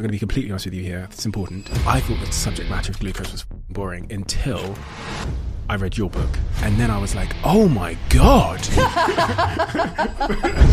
I'm going to be completely honest with you here. It's important. I thought the subject matter of glucose was boring until I read your book. And then I was like, oh my God.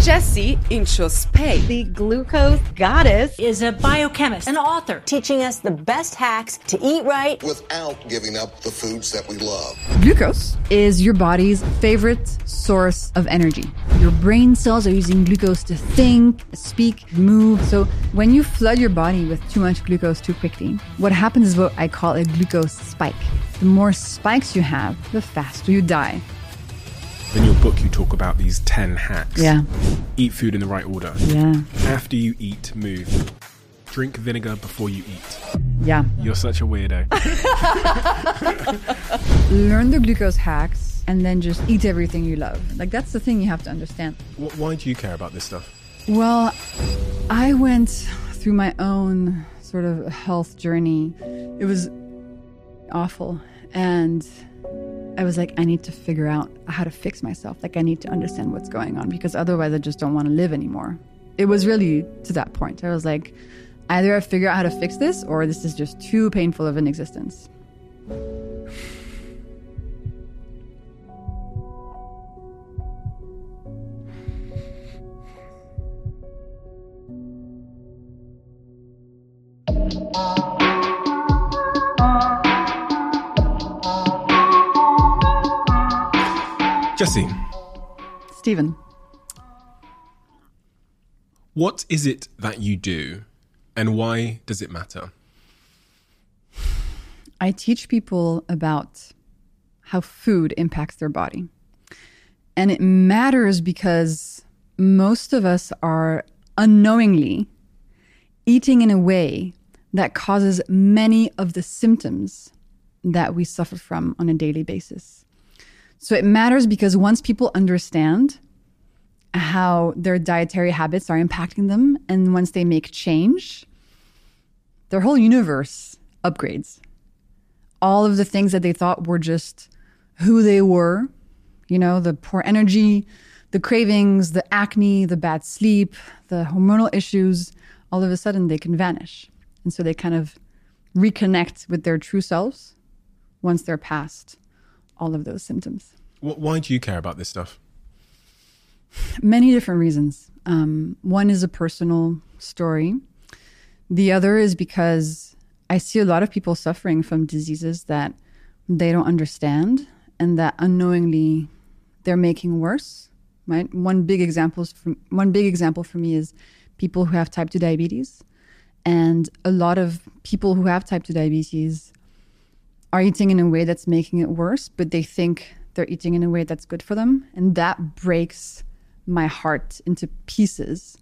Jessie Inchauspé, the glucose goddess, is a biochemist, an author, teaching us the best hacks to eat right without giving up the foods that we love. Glucose is your body's favorite source of energy. Your brain cells are using glucose to think, speak, move. So when you flood your body with too much glucose too quickly, what happens is what I call a glucose spike. The more spikes you have, the faster you die. In your book, you talk about these 10 hacks. Yeah. Eat food in the right order. Yeah. After you eat, move. Drink vinegar before you eat. Yeah. You're such a weirdo. Learn the glucose hacks and then just eat everything you love. Like, that's the thing you have to understand. Why do you care about this stuff? Well, I went through my own sort of health journey. It was awful. And I was like, I need to figure out how to fix myself. Like, I need to understand what's going on because otherwise I just don't want to live anymore. It was really to that point. I was like, either I figure out how to fix this or this is just too painful of an existence. Jessie. Steven. What is it that you do and why does it matter? I teach people about how food impacts their body. And it matters because most of us are unknowingly eating in a way that causes many of the symptoms that we suffer from on a daily basis. So it matters because once people understand how their dietary habits are impacting them, and once they make change, their whole universe upgrades. All of the things that they thought were just who they were, you know, the poor energy, the cravings, the acne, the bad sleep, the hormonal issues, all of a sudden they can vanish. And so they kind of reconnect with their true selves once they're past all of those symptoms. Why do you care about this stuff? Many different reasons. Um, one is a personal story. The other is because I see a lot of people suffering from diseases that they don't understand and that unknowingly they're making worse. Right. One big example from one big example for me is people who have type two diabetes, and a lot of people who have type two diabetes are eating in a way that's making it worse, but they think they're eating in a way that's good for them. And that breaks my heart into pieces.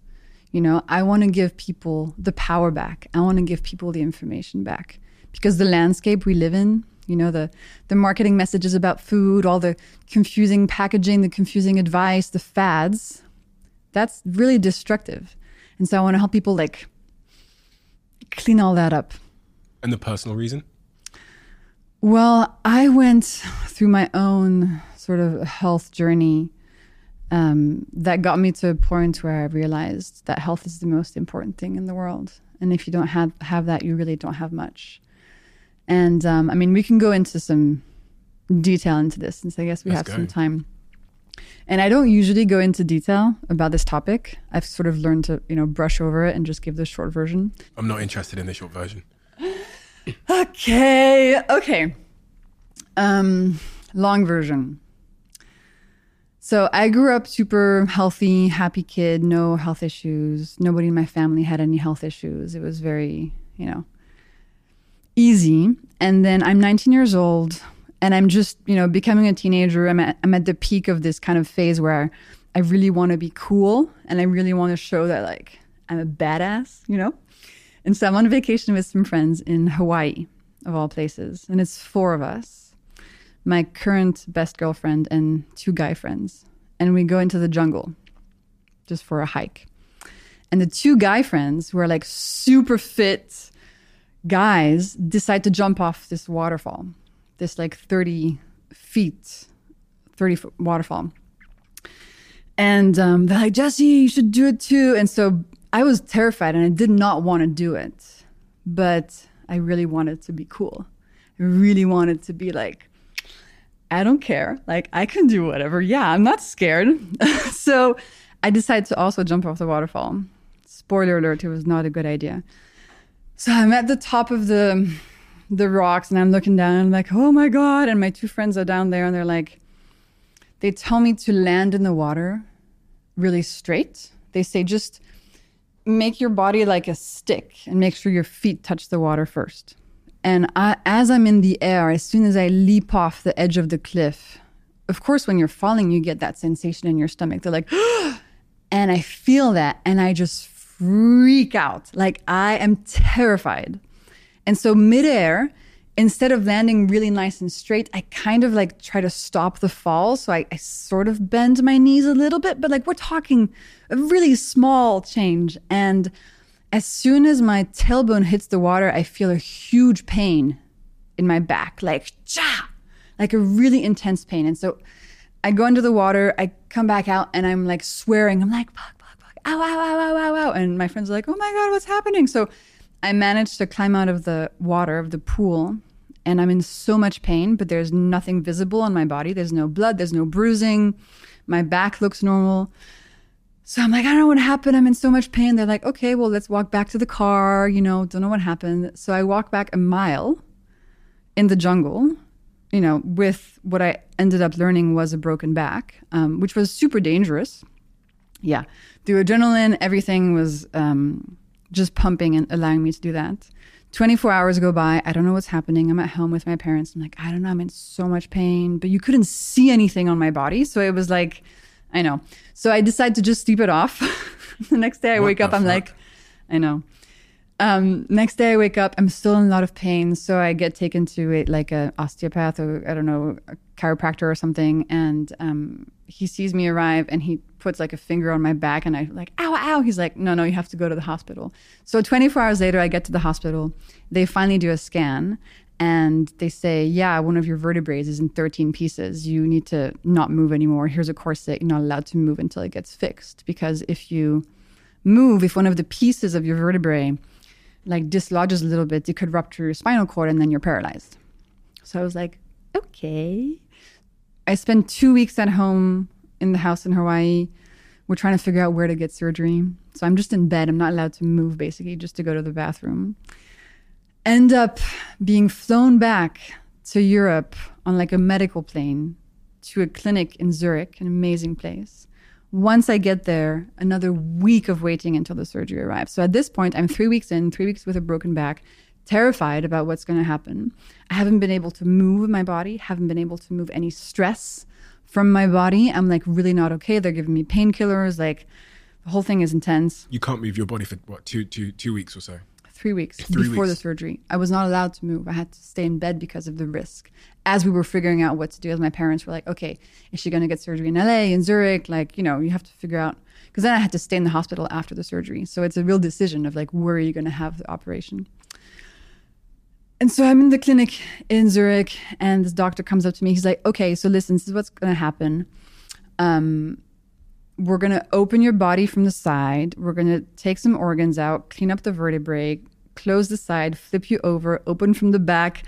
You know, I want to give people the power back. I want to give people the information back because the landscape we live in, you know, the the marketing messages about food, all the confusing packaging, the confusing advice, the fads, that's really destructive. And so I want to help people like clean all that up. And the personal reason? Well, I went through my own sort of health journey um, that got me to a point where I realized that health is the most important thing in the world. And if you don't have, have that, you really don't have much. And um, I mean, we can go into some detail into this since I guess we Let's have go. some time. And I don't usually go into detail about this topic. I've sort of learned to, you know, brush over it and just give the short version. I'm not interested in the short version okay. Okay. Um, long version. So I grew up super healthy, happy kid, no health issues. Nobody in my family had any health issues. It was very, you know, easy. And then I'm 19 years old and I'm just, you know, becoming a teenager. I'm at, I'm at the peak of this kind of phase where I really want to be cool and I really want to show that like I'm a badass, you know? And so I'm on vacation with some friends in Hawaii, of all places. And it's four of us my current best girlfriend and two guy friends. And we go into the jungle just for a hike. And the two guy friends who are like super fit guys decide to jump off this waterfall, this like 30 feet, 30 foot waterfall. And um, they're like, Jessie, you should do it too. And so I was terrified and I did not want to do it, but I really wanted to be cool. I really wanted to be like, I don't care. Like, I can do whatever. Yeah, I'm not scared. so I decided to also jump off the waterfall. Spoiler alert, it was not a good idea. So I'm at the top of the the rocks and I'm looking down and I'm like, oh my God. And my two friends are down there and they're like, they tell me to land in the water really straight. They say just make your body like a stick and make sure your feet touch the water first. And I, as I'm in the air, as soon as I leap off the edge of the cliff, of course, when you're falling, you get that sensation in your stomach. They're like, and I feel that and I just freak out. Like I am terrified. And so midair, instead of landing really nice and straight, I kind of like try to stop the fall. So I, I sort of bend my knees a little bit, but like we're talking a really small change. And as soon as my tailbone hits the water, I feel a huge pain in my back, like cha, like a really intense pain. And so I go into the water, I come back out, and I'm like swearing. I'm like, fuck, fuck, fuck, ow, ow, ow, ow, ow, ow. And my friends are like, oh my God, what's happening? So I managed to climb out of the water, of the pool, and I'm in so much pain, but there's nothing visible on my body. There's no blood, there's no bruising. My back looks normal. So I'm like, I don't know what happened. I'm in so much pain. They're like, okay, well, let's walk back to the car. You know, don't know what happened. So I walk back a mile in the jungle, you know, with what I ended up learning was a broken back, um, which was super dangerous. Yeah. The adrenaline, everything was um, just pumping and allowing me to do that. 24 hours go by. I don't know what's happening. I'm at home with my parents. I'm like, I don't know. I'm in so much pain, but you couldn't see anything on my body. So it was like, I know. So I decided to just sleep it off. the next day I What wake up, I'm like, I know. Um, next day I wake up, I'm still in a lot of pain. So I get taken to a, like a osteopath or I don't know, a chiropractor or something. And um, he sees me arrive and he puts like a finger on my back and I'm like, ow, ow. He's like, no, no, you have to go to the hospital. So 24 hours later, I get to the hospital. They finally do a scan and they say, yeah, one of your vertebrae is in 13 pieces. You need to not move anymore. Here's a corset. You're not allowed to move until it gets fixed. Because if you move, if one of the pieces of your vertebrae like dislodges a little bit, it could rupture your spinal cord and then you're paralyzed. So I was like, okay. I spent two weeks at home in the house in Hawaii. We're trying to figure out where to get surgery. So I'm just in bed. I'm not allowed to move basically, just to go to the bathroom. End up being flown back to Europe on like a medical plane to a clinic in Zurich, an amazing place. Once I get there, another week of waiting until the surgery arrives. So at this point, I'm three weeks in, three weeks with a broken back, terrified about what's going to happen. I haven't been able to move my body, haven't been able to move any stress from my body. I'm like really not okay. They're giving me painkillers. Like the whole thing is intense. You can't move your body for what two two two weeks or so. Three weeks Three before the surgery. I was not allowed to move. I had to stay in bed because of the risk. As we were figuring out what to do, as my parents were like, okay, is she going to get surgery in LA, in Zurich? Like, you know, you have to figure out. Because then I had to stay in the hospital after the surgery. So it's a real decision of like, where are you going to have the operation? And so I'm in the clinic in Zurich, and this doctor comes up to me. He's like, okay, so listen, this is what's going to happen. Um, we're going to open your body from the side. We're going to take some organs out, clean up the vertebrae, close the side, flip you over, open from the back,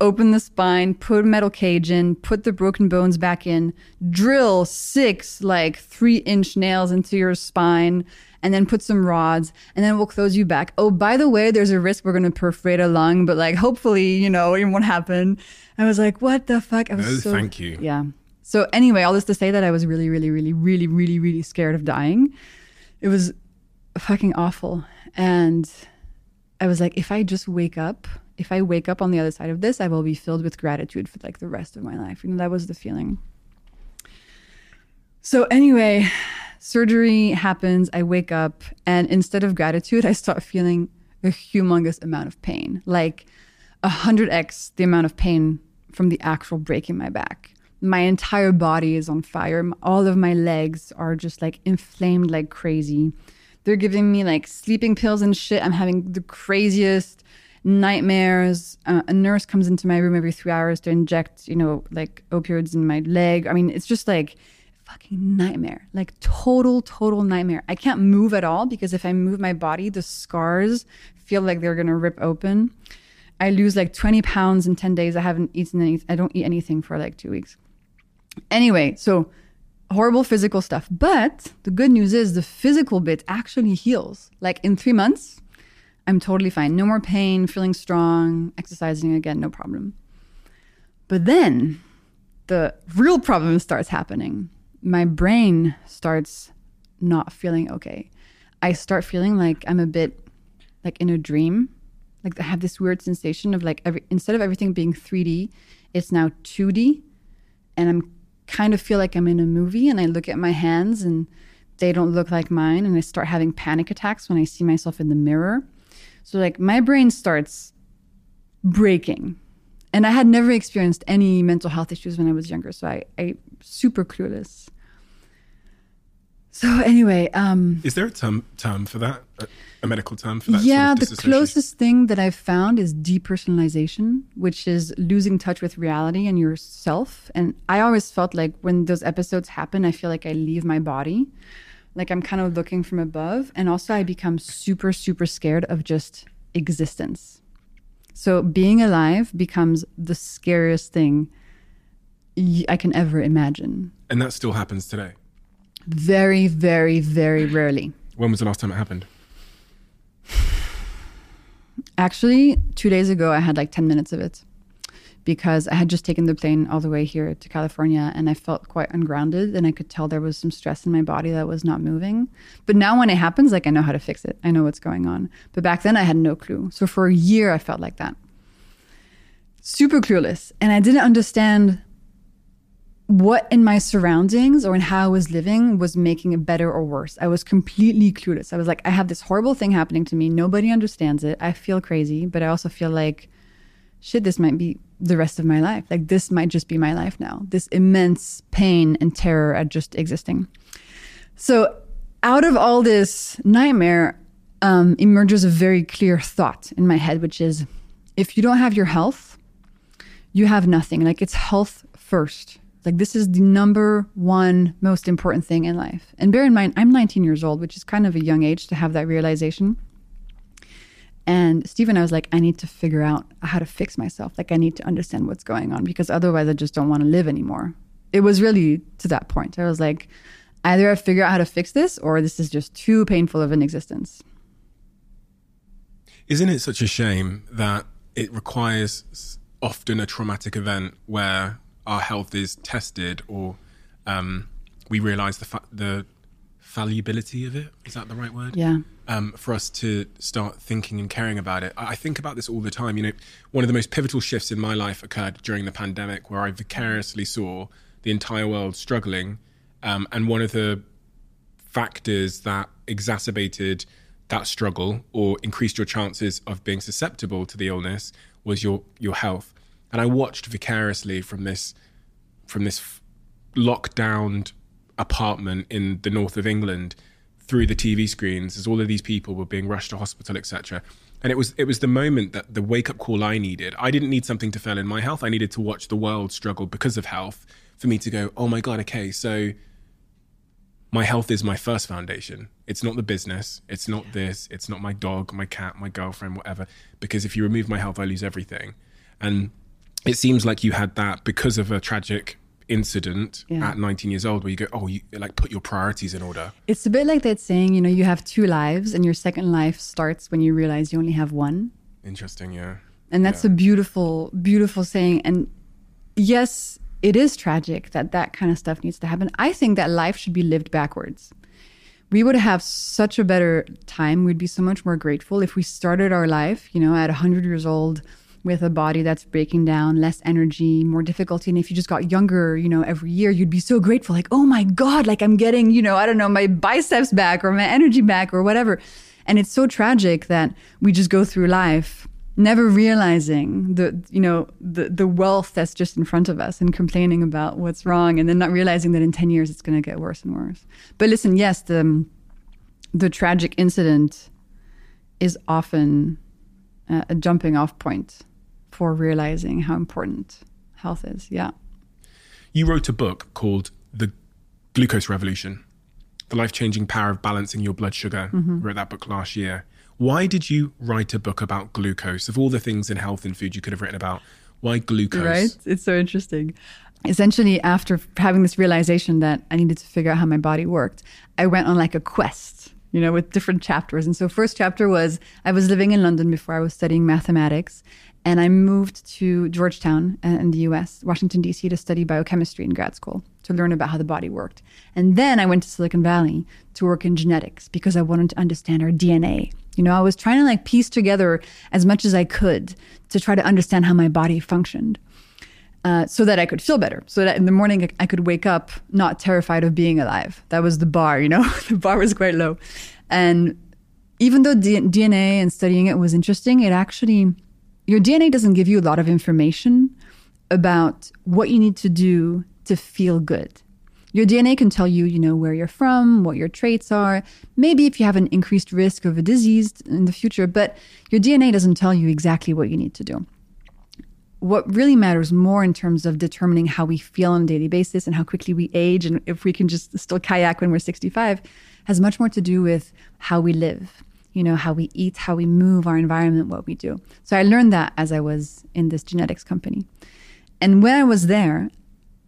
open the spine, put a metal cage in, put the broken bones back in, drill six like three inch nails into your spine, and then put some rods, and then we'll close you back. Oh, by the way, there's a risk we're going to perforate a lung, but like hopefully, you know, it won't happen. I was like, what the fuck? I was No, so, thank you. Yeah. So anyway, all this to say that I was really, really, really, really, really, really scared of dying. It was fucking awful. And I was like, if I just wake up, if I wake up on the other side of this, I will be filled with gratitude for like the rest of my life. You know, that was the feeling. So anyway, surgery happens. I wake up, and instead of gratitude, I start feeling a humongous amount of pain, like a hundred x the amount of pain from the actual break in my back. My entire body is on fire. All of my legs are just like inflamed like crazy. They're giving me like sleeping pills and shit. I'm having the craziest nightmares. Uh, a nurse comes into my room every three hours to inject, you know, like opioids in my leg. I mean, it's just like fucking nightmare. Like total, total nightmare. I can't move at all because if I move my body, the scars feel like they're gonna rip open. I lose like 20 pounds in 10 days. I haven't eaten any, I don't eat anything for like two weeks. Anyway, so horrible physical stuff. But the good news is the physical bit actually heals. Like in three months, I'm totally fine. No more pain, feeling strong, exercising again, no problem. But then the real problem starts happening. My brain starts not feeling okay. I start feeling like I'm a bit like in a dream. Like I have this weird sensation of like every instead of everything being 3D, it's now 2D. And I'm kind of feel like I'm in a movie and I look at my hands and they don't look like mine and I start having panic attacks when I see myself in the mirror. So like my brain starts breaking. And I had never experienced any mental health issues when I was younger, so I I super clueless. So anyway, um Is there a term term for that? A, a medical term for that? yeah, sort of the closest thing that I've found is depersonalization, which is losing touch with reality and yourself. And I always felt like when those episodes happen, I feel like I leave my body. Like I'm kind of looking from above. And also, I become super, super scared of just existence. So being alive becomes the scariest thing I can ever imagine. And that still happens today. Very, very, very rarely. When was the last time it happened? Actually, two days ago, I had like 10 minutes of it because I had just taken the plane all the way here to California and I felt quite ungrounded and I could tell there was some stress in my body that was not moving. But now when it happens, like I know how to fix it. I know what's going on. But back then I had no clue. So for a year, I felt like that. Super clueless. And I didn't understand what in my surroundings or in how I was living was making it better or worse. I was completely clueless. I was like, I have this horrible thing happening to me. Nobody understands it. I feel crazy, but I also feel like, shit, this might be the rest of my life. Like, this might just be my life now. This immense pain and terror at just existing. So, out of all this nightmare, um, emerges a very clear thought in my head, which is if you don't have your health, you have nothing. Like, it's health first. Like this is the number one most important thing in life. And bear in mind, I'm 19 years old, which is kind of a young age to have that realization. And Steven, I was like, I need to figure out how to fix myself. Like I need to understand what's going on because otherwise I just don't want to live anymore. It was really to that point. I was like, either I figure out how to fix this or this is just too painful of an existence. Isn't it such a shame that it requires often a traumatic event where our health is tested or um, we realize the fa- the fallibility of it? Is that the right word? Yeah. um, for us to start thinking and caring about it. I I think about this all the time. You know, one of the most pivotal shifts in my life occurred during the pandemic, where I vicariously saw the entire world struggling, um, and one of the factors that exacerbated that struggle or increased your chances of being susceptible to the illness was your your health. And I watched vicariously from this from this f- apartment in the north of England through the TV screens as all of these people were being rushed to hospital, etc. And it was it was the moment that the wake up call I needed. I didn't need something to fail in my health. I needed to watch the world struggle because of health for me to go, oh my god, okay, so my health is my first foundation. It's not the business. It's not this. It's not my dog, my cat, my girlfriend, whatever. Because if you remove my health, I lose everything. And it seems like you had that because of a tragic incident Yeah. at 19 years old where you go, oh, you like put your priorities in order. It's a bit like that saying, you know, you have two lives and your second life starts when you realize you only have one. Interesting, yeah. And that's a beautiful, beautiful saying. And yes, it is tragic that that kind of stuff needs to happen. I think that life should be lived backwards. We would have such a better time. We'd be so much more grateful if we started our life, you know, at 100 years old with a body that's breaking down, less energy, more difficulty. And if you just got younger, you know, every year, you'd be so grateful. Like, oh my God, like I'm getting, you know, I don't know, my biceps back or my energy back or whatever. And it's so tragic that we just go through life never realizing the you know the the wealth that's just in front of us and complaining about what's wrong and then not realizing that in 10 years it's going to get worse and worse but listen yes the the tragic incident is often a, a jumping off point for realizing how important health is yeah You wrote a book called The Glucose Revolution, the life changing power of balancing your blood sugar. Mm-hmm. Wrote that book last year. Why did you write a book about glucose? Of all the things in health and food you could have written about, why glucose? Right? It's so interesting. Essentially, after having this realization that I needed to figure out how my body worked, I went on like a quest, you know, with different chapters. And so, first chapter was I was living in London before I was studying mathematics. And I moved to Georgetown in the US, Washington, D.C., to study biochemistry in grad school to learn about how the body worked. And then I went to Silicon Valley to work in genetics because I wanted to understand our DNA. You know, I was trying to like piece together as much as I could to try to understand how my body functioned. Uh, so that I could feel better, so that in the morning I could wake up not terrified of being alive. That was the bar, you know, the bar was quite low. And even though D- DNA and studying it was interesting, it actually, your DNA doesn't give you a lot of information about what you need to do to feel good. Your DNA can tell you, you know, where you're from, what your traits are, maybe if you have an increased risk of a disease in the future, but your DNA doesn't tell you exactly what you need to do what really matters more in terms of determining how we feel on a daily basis and how quickly we age and if we can just still kayak when we're 65 has much more to do with how we live you know how we eat how we move our environment what we do. So i learned that as i was in this genetics company. And when i was there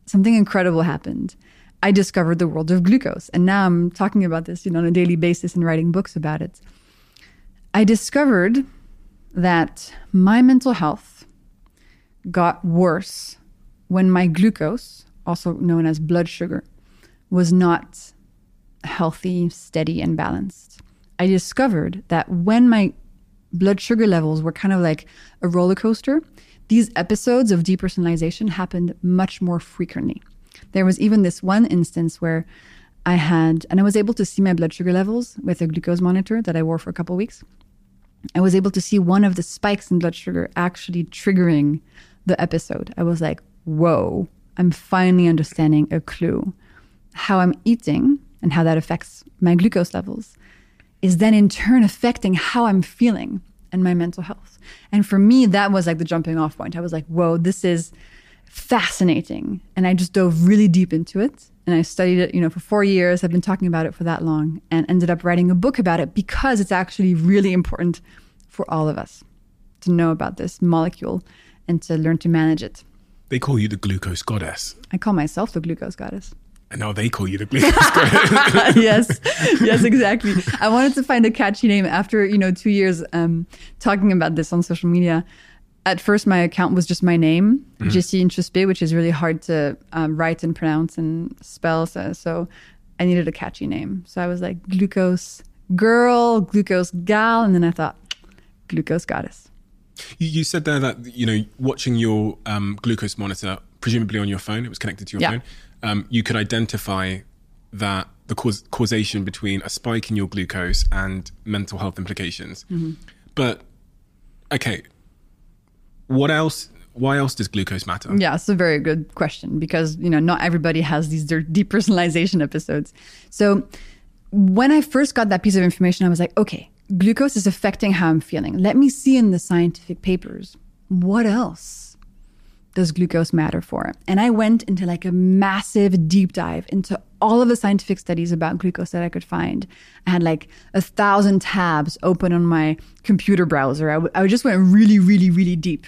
something incredible happened. I discovered the world of glucose. And now i'm talking about this you know on a daily basis and writing books about it. I discovered that my mental health got worse when my glucose, also known as blood sugar, was not healthy, steady, and balanced. I discovered that when my blood sugar levels were kind of like a roller coaster, these episodes of depersonalization happened much more frequently. There was even this one instance where I had, and I was able to see my blood sugar levels with a glucose monitor that I wore for a couple weeks. I was able to see one of the spikes in blood sugar actually triggering the episode. I was like, whoa, I'm finally understanding a clue. How I'm eating and how that affects my glucose levels is then in turn affecting how I'm feeling and my mental health. And for me, that was like the jumping off point. I was like, whoa, this is fascinating. And I just dove really deep into it. And I studied it, you know, for four years. I've been talking about it for that long and ended up writing a book about it because it's actually really important for all of us to know about this molecule and to learn to manage it. They call you the glucose goddess. I call myself the glucose goddess. And now they call you the glucose yes, yes, exactly. I wanted to find a catchy name after you know two years um, talking about this on social media. At first, my account was just my name, mm-hmm. Jessie which is really hard to um, write and pronounce and spell. So, so I needed a catchy name. So I was like glucose girl, glucose gal, and then I thought glucose goddess. You, you said there that you know watching your um, glucose monitor, presumably on your phone, it was connected to your Yeah. phone. Um, you could identify that the cause, causation between a spike in your glucose and mental health implications. Mm-hmm. But okay, what else? Why else does glucose matter? Yeah, it's a very good question because you know not everybody has these de- depersonalization episodes. So when I first got that piece of information, I was like, okay, glucose is affecting how I'm feeling. Let me see in the scientific papers what else does glucose matter for? And I went into like a massive deep dive into all of the scientific studies about glucose that I could find. I had like a thousand tabs open on my computer browser. I, w- I just went really, really, really deep.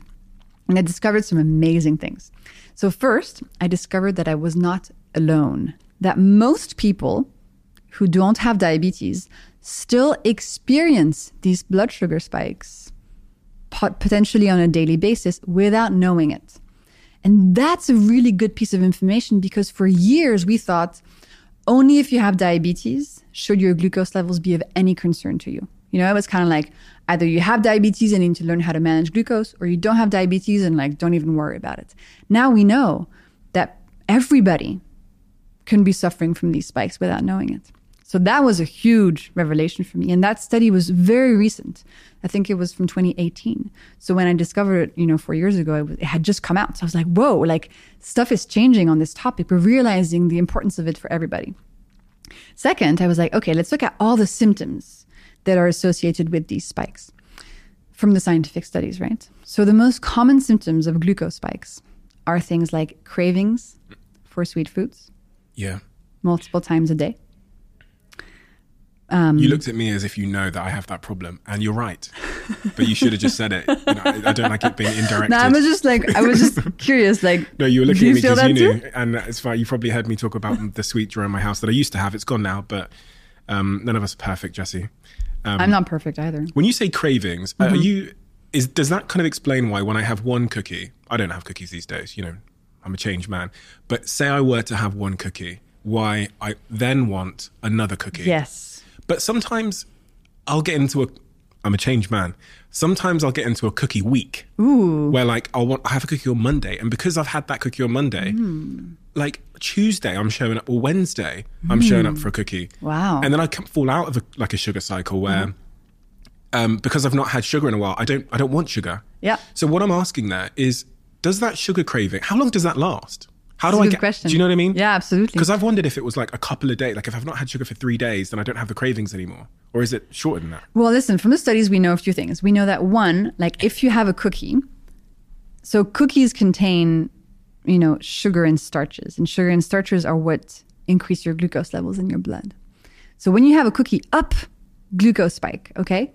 And I discovered some amazing things. So, first, I discovered that I was not alone, that most people who don't have diabetes still experience these blood sugar spikes, potentially on a daily basis, without knowing it. And that's a really good piece of information because for years we thought only if you have diabetes should your glucose levels be of any concern to you. You know, it was kind of like either you have diabetes and need to learn how to manage glucose, or you don't have diabetes and like don't even worry about it. Now we know that everybody can be suffering from these spikes without knowing it. So that was a huge revelation for me. And that study was very recent. I think it was from 2018. So when I discovered it, you know, four years ago, it, had just come out. So I was like, whoa, like stuff is changing on this topic. We're realizing the importance of it for everybody. Second, I was like, okay, let's look at all the symptoms that are associated with these spikes from the scientific studies, right? So the most common symptoms of glucose spikes are things like cravings for sweet foods, Yeah. multiple times a day. You looked at me as if you know that I have that problem, and you're right. But you should have just said it. You know, I, I don't like it being indirect. No, I was just like, I was just curious. Like, No, you were looking at me because you knew, too? and it's fine. You probably heard me talk about the sweet drawer in my house that I used to have. It's gone now, but um, none of us are perfect, Jessie. I'm not perfect either. When you say cravings, Mm-hmm. are you is does that kind of explain why when I have one cookie, I don't have cookies these days. You know, I'm a changed man. But say I were to have one cookie, why I then want another cookie? Yes. But sometimes I'll get into a. I'm a changed man. Sometimes I'll get into a cookie week. Ooh. Where like I'll want I have a cookie on Monday, and because I've had that cookie on Monday, Hmm. like Tuesday I'm showing up, or Wednesday I'm showing up for a cookie. Wow. And then I can fall out of a, like a sugar cycle where, um, because I've not had sugar in a while, I don't I don't want sugar. Yeah. So what I'm asking there is, does that sugar craving? How long does that last? How That's do I get? question. Do you know what I mean? Yeah, absolutely. Because I've wondered if it was like a couple of days, like if I've not had sugar for three days, then I don't have the cravings anymore, or is it shorter than that? Well, listen, from the studies, we know a few things. We know that one, like if you have a cookie, so cookies contain, you know, sugar and starches, and sugar and starches are what increase your glucose levels in your blood. So when you have a cookie up, glucose spike, okay?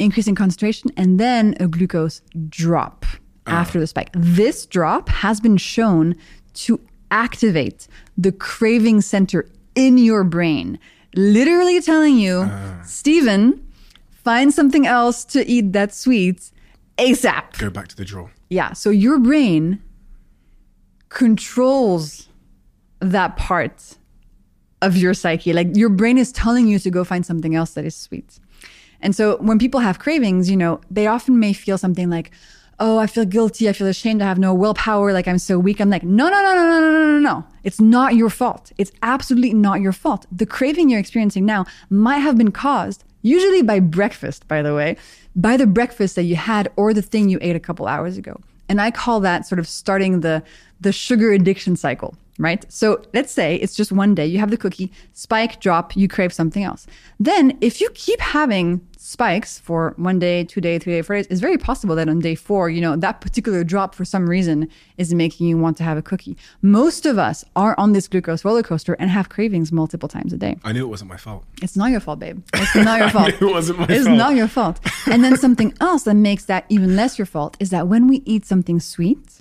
Increase in concentration, and then a glucose drop Oh. after the spike. This drop has been shown to activate the craving center in your brain, literally telling you, ah. Steven, find something else to eat that's sweet ASAP. Go back to the draw. Yeah. So your brain controls that part of your psyche. Like your brain is telling you to go find something else that is sweet. And so when people have cravings, you know, they often may feel something like, oh, I feel guilty. I feel ashamed. I have no willpower. Like I'm so weak. I'm like, no, no, no, no, no, no, no, no, no. It's not your fault. It's absolutely not your fault. The craving you're experiencing now might have been caused, usually by breakfast, by the way, by the breakfast that you had or the thing you ate a couple hours ago. And I call that sort of starting the the sugar addiction cycle, right? So let's say it's just one day you have the cookie, spike, drop, you crave something else. Then if you keep having spikes for one day, two day, three day, four days, it's very possible that on day four, you know, that particular drop for some reason is making you want to have a cookie. Most of us are on this glucose roller coaster and have cravings multiple times a day. I knew it wasn't my fault. It's not your fault, babe. It's not your fault. it wasn't my it's fault. not your fault. And then something else that makes that even less your fault is that when we eat something sweet,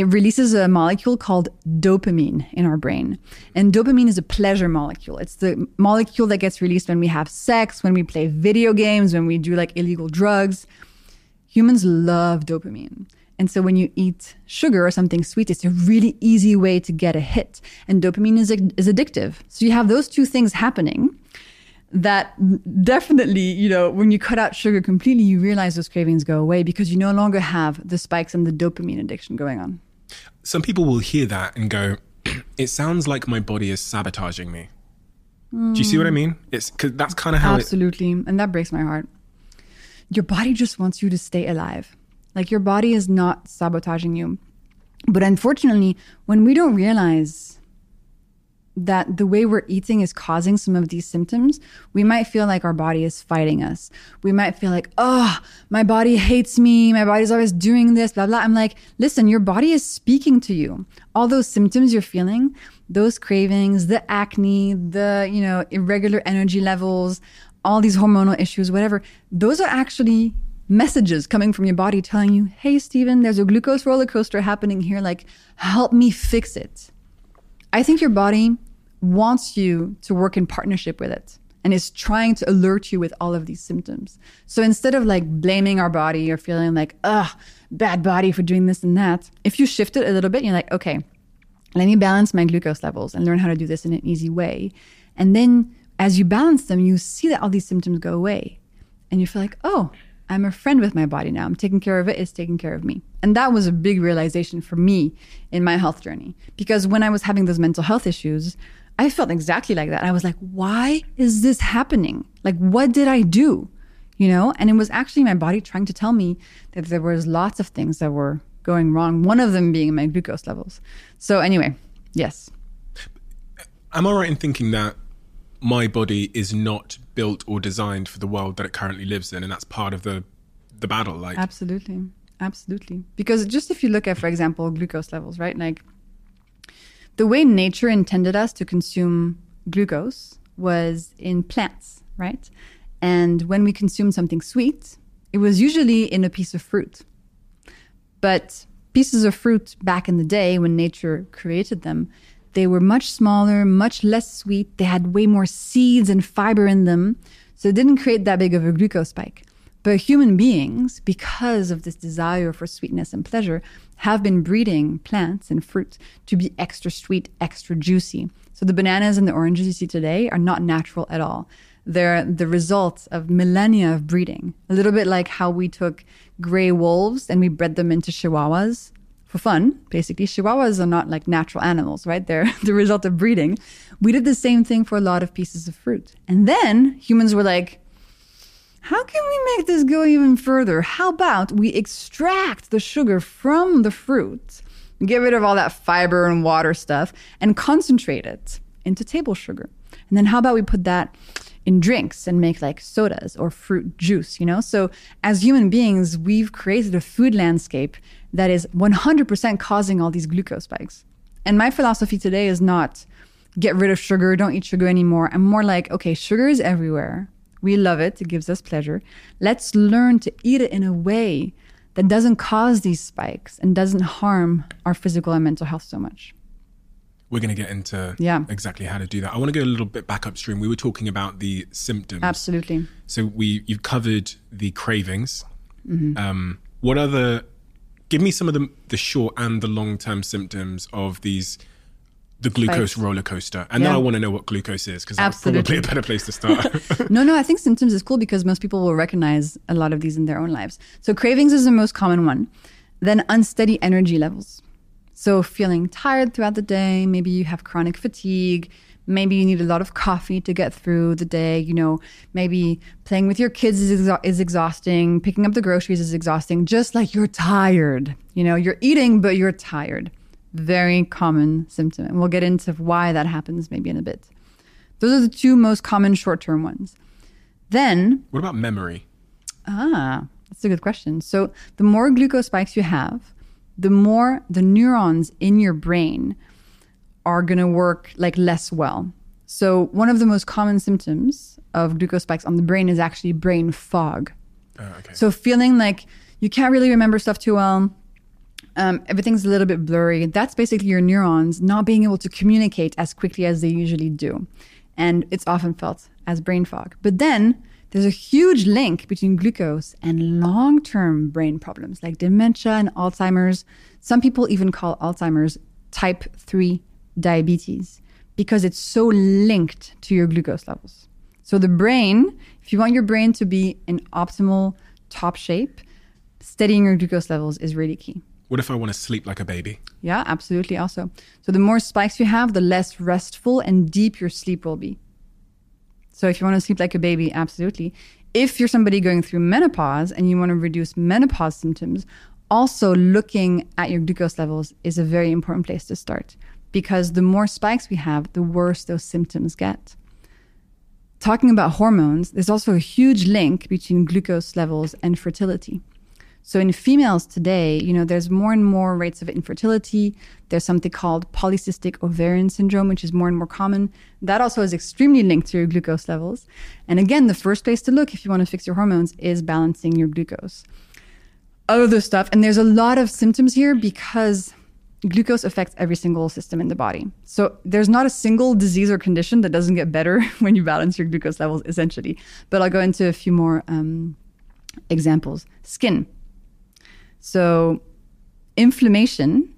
it releases a molecule called dopamine in our brain. And dopamine is a pleasure molecule. It's the molecule that gets released when we have sex, when we play video games, when we do like illegal drugs. Humans love dopamine. And so when you eat sugar or something sweet, it's a really easy way to get a hit. And dopamine is, is addictive. So you have those two things happening that definitely, you know, when you cut out sugar completely, you realize those cravings go away because you no longer have the spikes and the dopamine addiction going on. Some people will hear that and go, "It sounds like my body is sabotaging me." Do you see what I mean? It's because that's kind of how it. Absolutely. And that breaks my heart. Your body just wants you to stay alive. Like your body is not sabotaging you. But unfortunately, when we don't realize that the way we're eating is causing some of these symptoms, we might feel like our body is fighting us. We might feel like, oh, my body hates me. My body's always doing this, blah, blah. I'm like, listen, your body is speaking to you. All those symptoms you're feeling, those cravings, the acne, the, you know, irregular energy levels, all these hormonal issues, whatever, those are actually messages coming from your body telling you, hey, Steven, there's a glucose roller coaster happening here. Like, help me fix it. I think your body wants you to work in partnership with it and is trying to alert you with all of these symptoms. So instead of like blaming our body or feeling like, ugh, bad body for doing this and that, if you shift it a little bit, you're like, okay, let me balance my glucose levels and learn how to do this in an easy way. And then as you balance them, you see that all these symptoms go away. And you feel like, oh, I'm a friend with my body now. I'm taking care of it. It's taking care of me. And that was a big realization for me in my health journey. Because when I was having those mental health issues, I felt exactly like that. I was like, why is this happening? Like, what did I do? You know? And it was actually my body trying to tell me that there was lots of things that were going wrong. One of them being my glucose levels. So anyway, yes. Am I right in thinking that my body is not built or designed for the world that it currently lives in, and that's part of the the battle? Like, Absolutely. Absolutely. Because just if you look at, for example, glucose levels, right? Like the way nature intended us to consume glucose was in plants, right? And when we consumed something sweet, it was usually in a piece of fruit. But pieces of fruit back in the day when nature created them, they were much smaller, much less sweet. They had way more seeds and fiber in them. So it didn't create that big of a glucose spike. But human beings, because of this desire for sweetness and pleasure, have been breeding plants and fruits to be extra sweet, extra juicy. So the bananas and the oranges you see today are not natural at all. They're the results of millennia of breeding. A little bit like how we took gray wolves and we bred them into chihuahuas for fun, basically. Chihuahuas are not like natural animals, right? They're the result of breeding. We did the same thing for a lot of pieces of fruit. And then humans were like, how can we make this go even further? How about we extract the sugar from the fruit, get rid of all that fiber and water stuff, and concentrate it into table sugar? And then how about we put that in drinks and make like sodas or fruit juice, you know? So as human beings, we've created a food landscape that is 100% causing all these glucose spikes. And my philosophy today is not get rid of sugar, don't eat sugar anymore. I'm more like, okay, sugar is everywhere. We love it. It gives us pleasure. Let's learn to eat it in a way that doesn't cause these spikes and doesn't harm our physical and mental health so much. We're going to get into Yeah. exactly how to do that. I want to go a little bit back upstream. We were talking about the symptoms. Absolutely. So we you've covered the cravings. Mm-hmm. Um, what are the? Give me some of the the short and the long term symptoms of these. The glucose Spikes. roller coaster, and then Yeah. I want to know what glucose is because that's probably a better place to start. No, no, I think symptoms is cool because most people will recognize a lot of these in their own lives. So cravings is the most common one. Then unsteady energy levels. So feeling tired throughout the day, maybe you have chronic fatigue, maybe you need a lot of coffee to get through the day, you know, maybe playing with your kids is, is exhausting, picking up the groceries is exhausting, just like you're tired. You know, you're eating but you're tired. Very common symptom. And we'll get into why that happens maybe in a bit. Those are the two most common short-term ones. Then what about memory? Ah, that's a good question. So, the more glucose spikes you have, the more the neurons in your brain are going to work like less well. So, one of the most common symptoms of glucose spikes on the brain is actually brain fog. Uh, okay. So, feeling like you can't really remember stuff too well, um, everything's a little bit blurry. That's basically your neurons not being able to communicate as quickly as they usually do. And it's often felt as brain fog. But then there's a huge link between glucose and long term brain problems like dementia and Alzheimer's. Some people even call Alzheimer's type 3 diabetes because it's so linked to your glucose levels. So, the brain, if you want your brain to be in optimal top shape, steadying your glucose levels is really key. What if I want to sleep like a baby? Yeah, absolutely. Also, so the more spikes you have, the less restful and deep your sleep will be. So, if you want to sleep like a baby, absolutely. If you're somebody going through menopause and you want to reduce menopause symptoms, also looking at your glucose levels is a very important place to start because the more spikes we have, the worse those symptoms get. Talking about hormones, there's also a huge link between glucose levels and fertility. So in females today, you know, there's more and more rates of infertility. There's something called polycystic ovarian syndrome, which is more and more common. That also is extremely linked to your glucose levels. And again, the first place to look if you want to fix your hormones is balancing your glucose. Other stuff, and there's a lot of symptoms here because glucose affects every single system in the body. So there's not a single disease or condition that doesn't get better when you balance your glucose levels, essentially. But I'll go into a few more um, examples. Skin. So, inflammation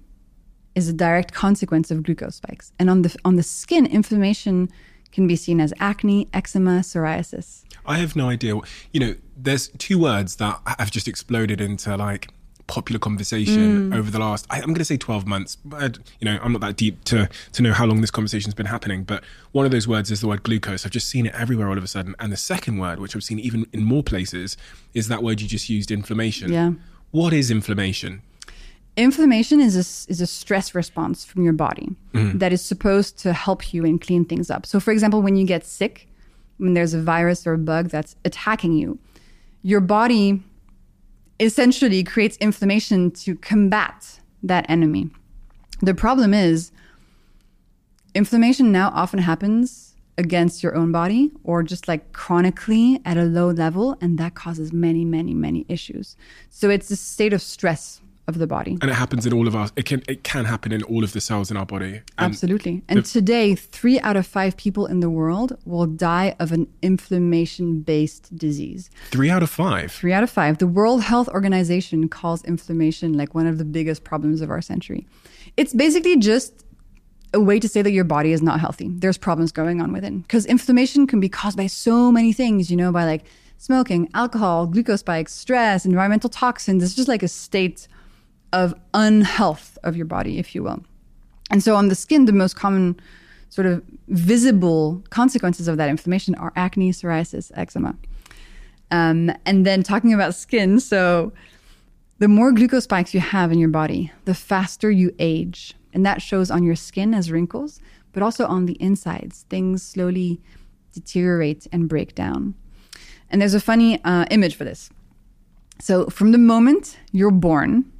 is a direct consequence of glucose spikes. And on the on the skin, inflammation can be seen as acne, eczema, psoriasis. I have no idea. You know, there's two words that have just exploded into like popular conversation hmm. over the last. I, I'm going to say 12 months. But, you know, I'm not that deep to to know how long this conversation's been happening. But one of those words is the word glucose. I've just seen it everywhere all of a sudden. And the second word, which I've seen even in more places, is that word you just used, inflammation. Yeah. What is inflammation? Inflammation is a, is a stress response from your body hmm. that is supposed to help you and clean things up. So, for example, when you get sick, when there's a virus or a bug that's attacking you, your body essentially creates inflammation to combat that enemy. The problem is inflammation now often happens against your own body or just like chronically at a low level, and that causes many, many, many issues. So it's a state of stress of the body. And it happens in all of our. It can it can happen in all of the cells in our body. And Absolutely. And today, three out of five people in the world will die of an inflammation based disease. Three out of five. Three out of five. The World Health Organization calls inflammation like one of the biggest problems of our century. It's basically just a way to say that your body is not healthy. There's problems going on within. Because inflammation can be caused by so many things, you know, by like smoking, alcohol, glucose spikes, stress, environmental toxins. It's just like a state of unhealth of your body, if you will. And so on the skin, the most common sort of visible consequences of that inflammation are acne, psoriasis, eczema. Um, and then talking about skin, so the more glucose spikes you have in your body, the faster you age. And that shows on your skin as wrinkles, but also on the insides. Things slowly deteriorate and break down. And there's a funny uh, image for this. So, from the moment you're born,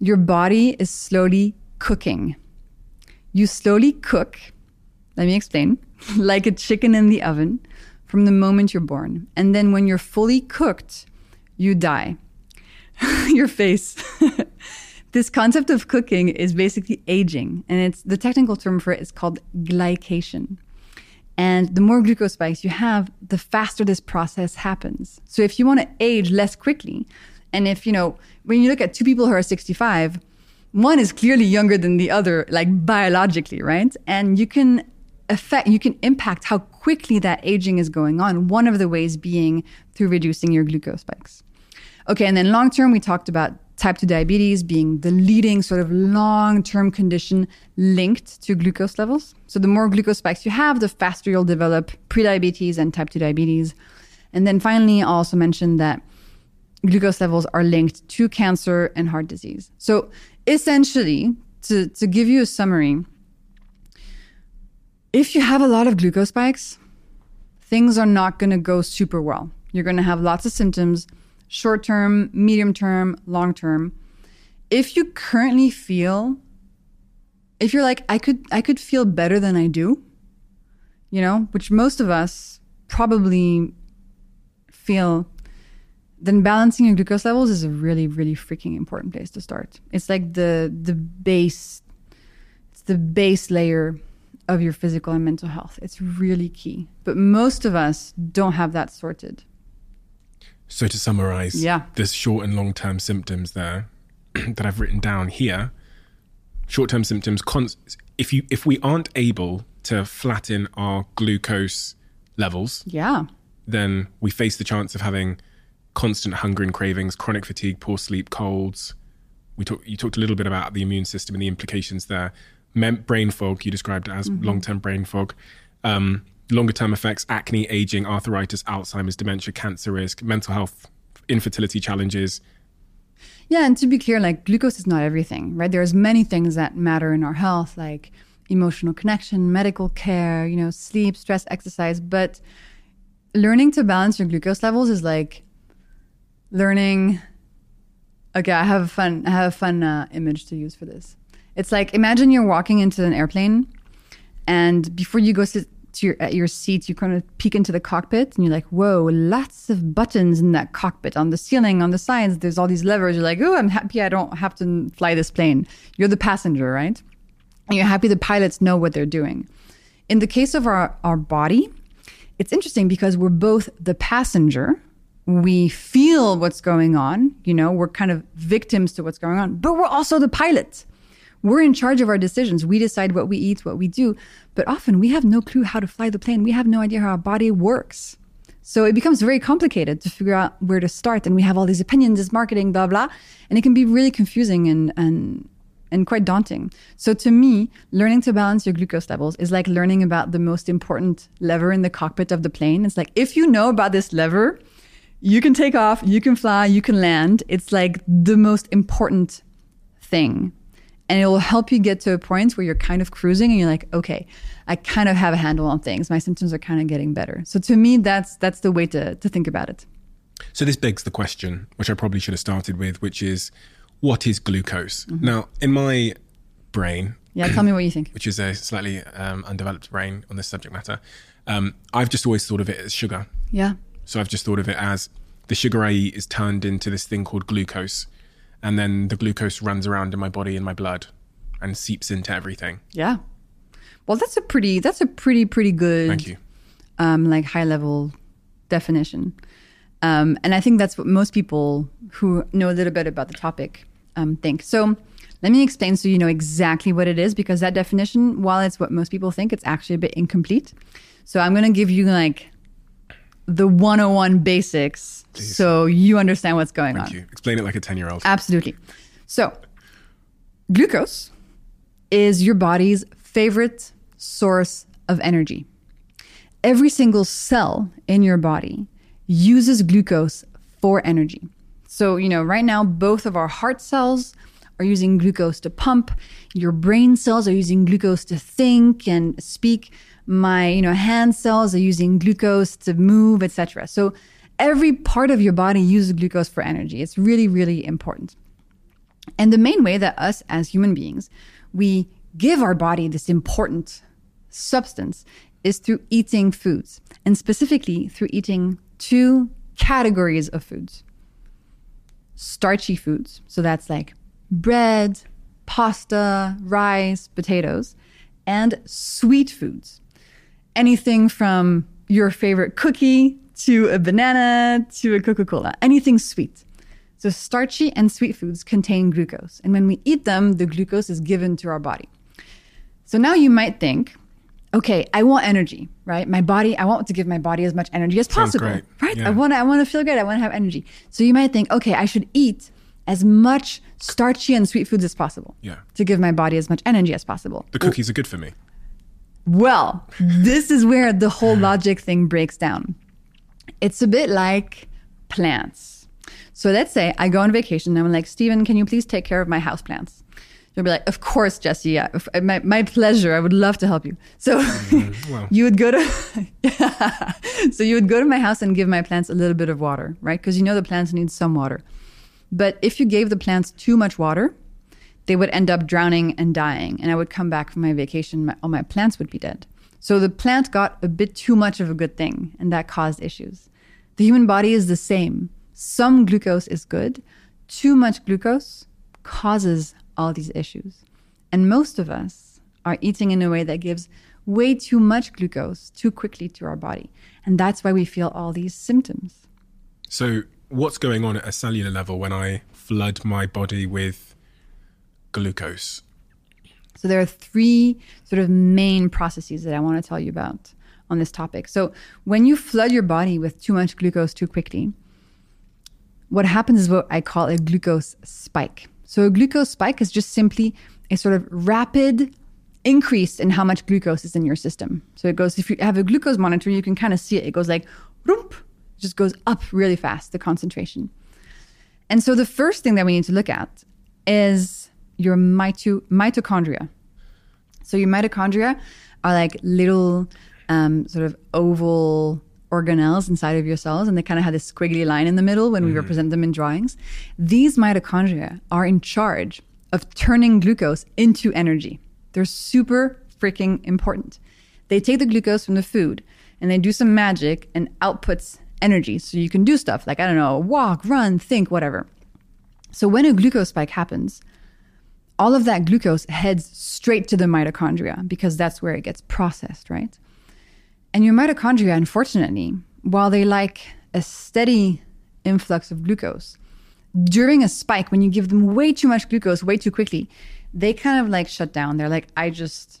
your body is slowly cooking. You slowly cook, let me explain, like a chicken in the oven from the moment you're born. And then when you're fully cooked, you die. your face. this concept of cooking is basically aging, and it's the technical term for it is called glycation. And the more glucose spikes you have, the faster this process happens. So if you want to age less quickly, and if, you know, when you look at two people who are 65, one is clearly younger than the other, like biologically, right? And you can affect, you can impact how quickly that aging is going on. One of the ways being through reducing your glucose spikes. Okay, and then long term, we talked about type 2 diabetes being the leading sort of long term condition linked to glucose levels. So the more glucose spikes you have, the faster you'll develop prediabetes and type 2 diabetes. And then finally, I also mentioned that glucose levels are linked to cancer and heart disease. So essentially, to, to give you a summary, if you have a lot of glucose spikes, things are not going to go super well. You're going to have lots of symptoms short term, medium term, long term. If you currently feel if you're like I could I could feel better than I do, you know, which most of us probably feel then balancing your glucose levels is a really really freaking important place to start. It's like the the base it's the base layer of your physical and mental health. It's really key. But most of us don't have that sorted. So to summarize, Yeah. there's short and long term symptoms there that I've written down here. Short term symptoms. Cons- if you if we aren't able to flatten our glucose levels, Yeah. then we face the chance of having constant hunger and cravings, chronic fatigue, poor sleep, colds. We talk, you talked a little bit about the immune system and the implications there. Mem- brain fog, you described it as long term brain fog. Um, Longer term effects, acne, aging, arthritis, Alzheimer's, dementia, cancer risk, mental health, infertility challenges. Yeah, and to be clear, like glucose is not everything, right? There's many things that matter in our health, like emotional connection, medical care, you know, sleep, stress, exercise. But learning to balance your glucose levels is like learning. Okay, I have a fun. I have a fun uh, image to use for this. It's like imagine you're walking into an airplane, and before you go sit to your at your seat, you kind of peek into the cockpit, and you're like, "Whoa, lots of buttons in that cockpit on the ceiling, on the sides. There's all these levers." You're like, "Oh, I'm happy I don't have to fly this plane." You're the passenger, right? And you're happy the pilots know what they're doing. In the case of our our body, it's interesting because we're both the passenger. We feel what's going on, you know, we're kind of victims to what's going on, but we're also the pilot. We're in charge of our decisions. We decide what we eat, what we do, but often we have no clue how to fly the plane. We have no idea how our body works. So it becomes very complicated to figure out where to start. And we have all these opinions, this marketing, blah, blah. And it can be really confusing and, and, and quite daunting. So to me, learning to balance your glucose levels is like learning about the most important lever in the cockpit of the plane. It's like if you know about this lever, you can take off, you can fly, you can land. It's like the most important thing. And it will help you get to a point where you're kind of cruising and you're like, okay, I kind of have a handle on things. My symptoms are kind of getting better. So to me, that's that's the way to, to think about it. So this begs the question, which I probably should have started with, which is what is glucose? Now, in my brain, Yeah, tell me what you think. which is a slightly um, undeveloped brain on this subject matter, um, I've just always thought of it as sugar. Yeah. So I've just thought of it as the sugar I eat is turned into this thing called glucose, and then the glucose runs around in my body in my blood and seeps into everything. Yeah. Well, that's a pretty that's a pretty pretty good Thank you. um, like high level definition. Um, and I think that's what most people who know a little bit about the topic um, think. So let me explain so you know exactly what it is because that definition, while it's what most people think, it's actually a bit incomplete. So I'm going to give you like the 101 basics so you understand what's going Thank on. you. Explain it like a 10 year old. Absolutely. So, glucose is your body's favorite source of energy. Every single cell in your body uses glucose for energy. So, you know, right now, both of our heart cells are using glucose to pump. Your brain cells are using glucose to think and speak. My, you know, hand cells are using glucose to move, etc. So, every part of your body uses glucose for energy. It's really, really important. And the main way that us as human beings, we give our body this important substance is through eating foods, and specifically through eating two categories of foods starchy foods. So that's like bread, pasta, rice, potatoes, and sweet foods. Anything from your favorite cookie to a banana to a Coca Cola, anything sweet. So, starchy and sweet foods contain glucose. And when we eat them, the glucose is given to our body. So now you might think, okay, I want energy, right? My body, I want to give my body as much energy as Sounds possible, great. right? Yeah. I want to, I want to feel good. I want to have energy. So you might think, okay, I should eat as much starchy and sweet foods as possible Yeah. to give my body as much energy as possible. The cookies are good for me. Well, this is where the whole logic thing breaks down. It's a bit like plants. So let's say I go on vacation and I'm like, Steven, can you please take care of my house plants? You'll be like, of course, Jessie. Yeah, of- uh, my, my pleasure. I would love to help you. So you would go to, so you would go to my house and give my plants a little bit of water, right? Because you know the plants need some water. But if you gave the plants too much water, they would end up drowning and dying. And I would come back from my vacation, my, all my plants would be dead. So the plant got a bit too much of a good thing, and that caused issues. The human body is the same. Some glucose is good, too much glucose causes all these issues. And most of us are eating in a way that gives way too much glucose too quickly to our body. And that's why we feel all these symptoms. So, what's going on at a cellular level when I flood my body with glucose? So there are three sort of main processes that I want to tell you about on this topic. So when you flood your body with too much glucose too quickly, what happens is what I call a glucose spike. So a glucose spike is just simply a sort of rapid increase in how much glucose is in your system. So it goes, if you have a glucose monitor, you can kind of see it. It goes like, it just goes up really fast, the concentration. And so the first thing that we need to look at is your mito- mitochondria. So your mitochondria are like little um, sort of oval organelles inside of your cells, and they kind of have this squiggly line in the middle when we represent them in drawings. These mitochondria are in charge of turning glucose into energy. They're super freaking important. They take the glucose from the food and they do some magic and outputs energy. So you can do stuff like, I don't know, walk, run, think, whatever. So when a glucose spike happens, all of that glucose heads straight to the mitochondria because that's where it gets processed, right? And your mitochondria, unfortunately, while they like a steady influx of glucose, during a spike, when you give them way too much glucose way too quickly, they kind of like shut down. They're like, I just,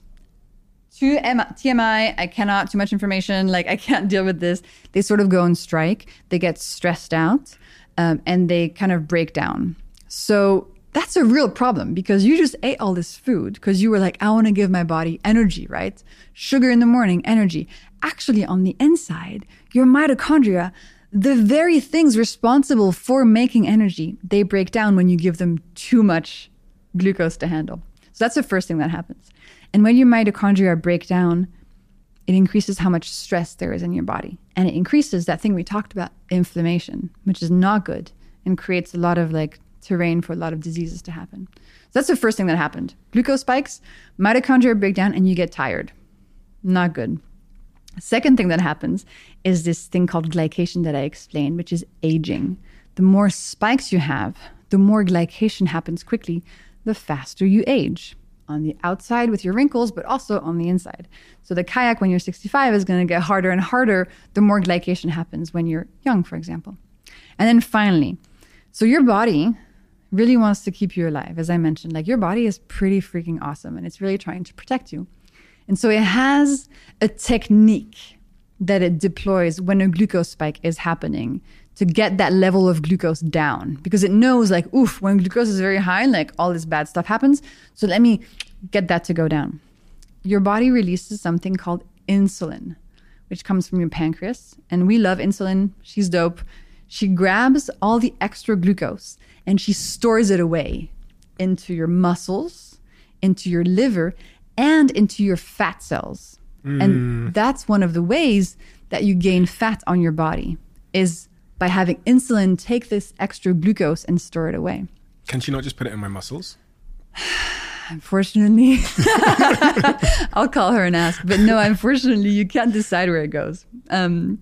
too M- TMI, I cannot, too much information, like I can't deal with this. They sort of go on strike, they get stressed out, um, and they kind of break down. So that's a real problem because you just ate all this food because you were like, I want to give my body energy, right? Sugar in the morning, energy. Actually, on the inside, your mitochondria, the very things responsible for making energy, they break down when you give them too much glucose to handle. So that's the first thing that happens. And when your mitochondria break down, it increases how much stress there is in your body. And it increases that thing we talked about, inflammation, which is not good and creates a lot of like terrain for a lot of diseases to happen. So that's the first thing that happened. Glucose spikes, mitochondria break down, and you get tired. Not good. Second thing that happens is this thing called glycation that I explained, which is aging. The more spikes you have, the more glycation happens quickly, the faster you age on the outside with your wrinkles, but also on the inside. So the kayak when you're 65 is going to get harder and harder the more glycation happens when you're young, for example. And then finally, so your body really wants to keep you alive, as I mentioned. Like your body is pretty freaking awesome and it's really trying to protect you. And so it has a technique that it deploys when a glucose spike is happening to get that level of glucose down because it knows like oof when glucose is very high like all this bad stuff happens so let me get that to go down your body releases something called insulin which comes from your pancreas and we love insulin she's dope she grabs all the extra glucose and she stores it away into your muscles into your liver and into your fat cells and that's one of the ways that you gain fat on your body is by having insulin take this extra glucose and store it away. Can she not just put it in my muscles? Unfortunately, I'll call her and ask. But no, unfortunately, you can't decide where it goes. Um,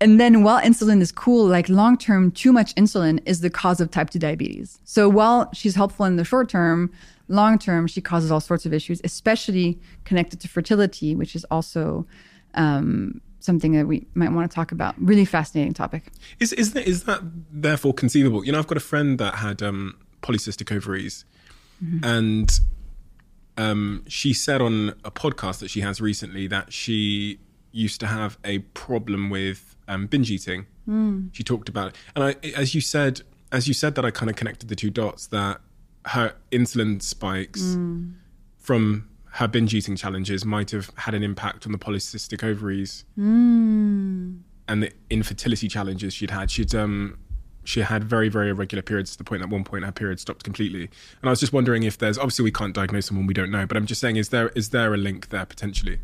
and then while insulin is cool, like long term, too much insulin is the cause of type 2 diabetes. So while she's helpful in the short term, long term, she causes all sorts of issues, especially connected to fertility, which is also um, something that we might want to talk about. Really fascinating topic. Is is that is that therefore conceivable? You know, I've got a friend that had um, polycystic ovaries, and um, she said on a podcast that she has recently that she used to have a problem with um, binge eating. She talked about it, and I, as you said, as you said that, I kind of connected the two dots that her insulin spikes from her binge eating challenges might have had an impact on the polycystic ovaries and the infertility challenges she'd had. She'd um she had very very irregular periods to the point at one point her period stopped completely. And I was just wondering if there's obviously we can't diagnose someone we don't know, but I'm just saying is there is there a link there potentially?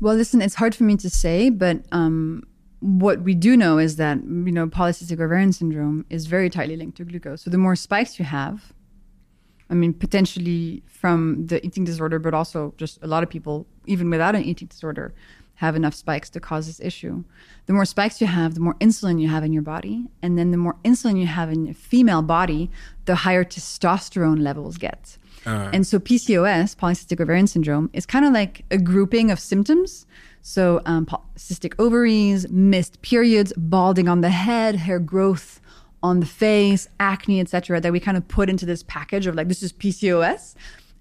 Well, listen, it's hard for me to say, but um, what we do know is that you know polycystic ovarian syndrome is very tightly linked to glucose. So the more spikes you have, I mean, potentially from the eating disorder, but also just a lot of people, even without an eating disorder, have enough spikes to cause this issue. The more spikes you have, the more insulin you have in your body. And then the more insulin you have in a female body, the higher testosterone levels get. Uh. and so PCOS, polycystic ovarian syndrome, is kind of like a grouping of symptoms. So um, cystic ovaries, missed periods, balding on the head, hair growth on the face, acne, etc., that we kind of put into this package of like this is PCOS.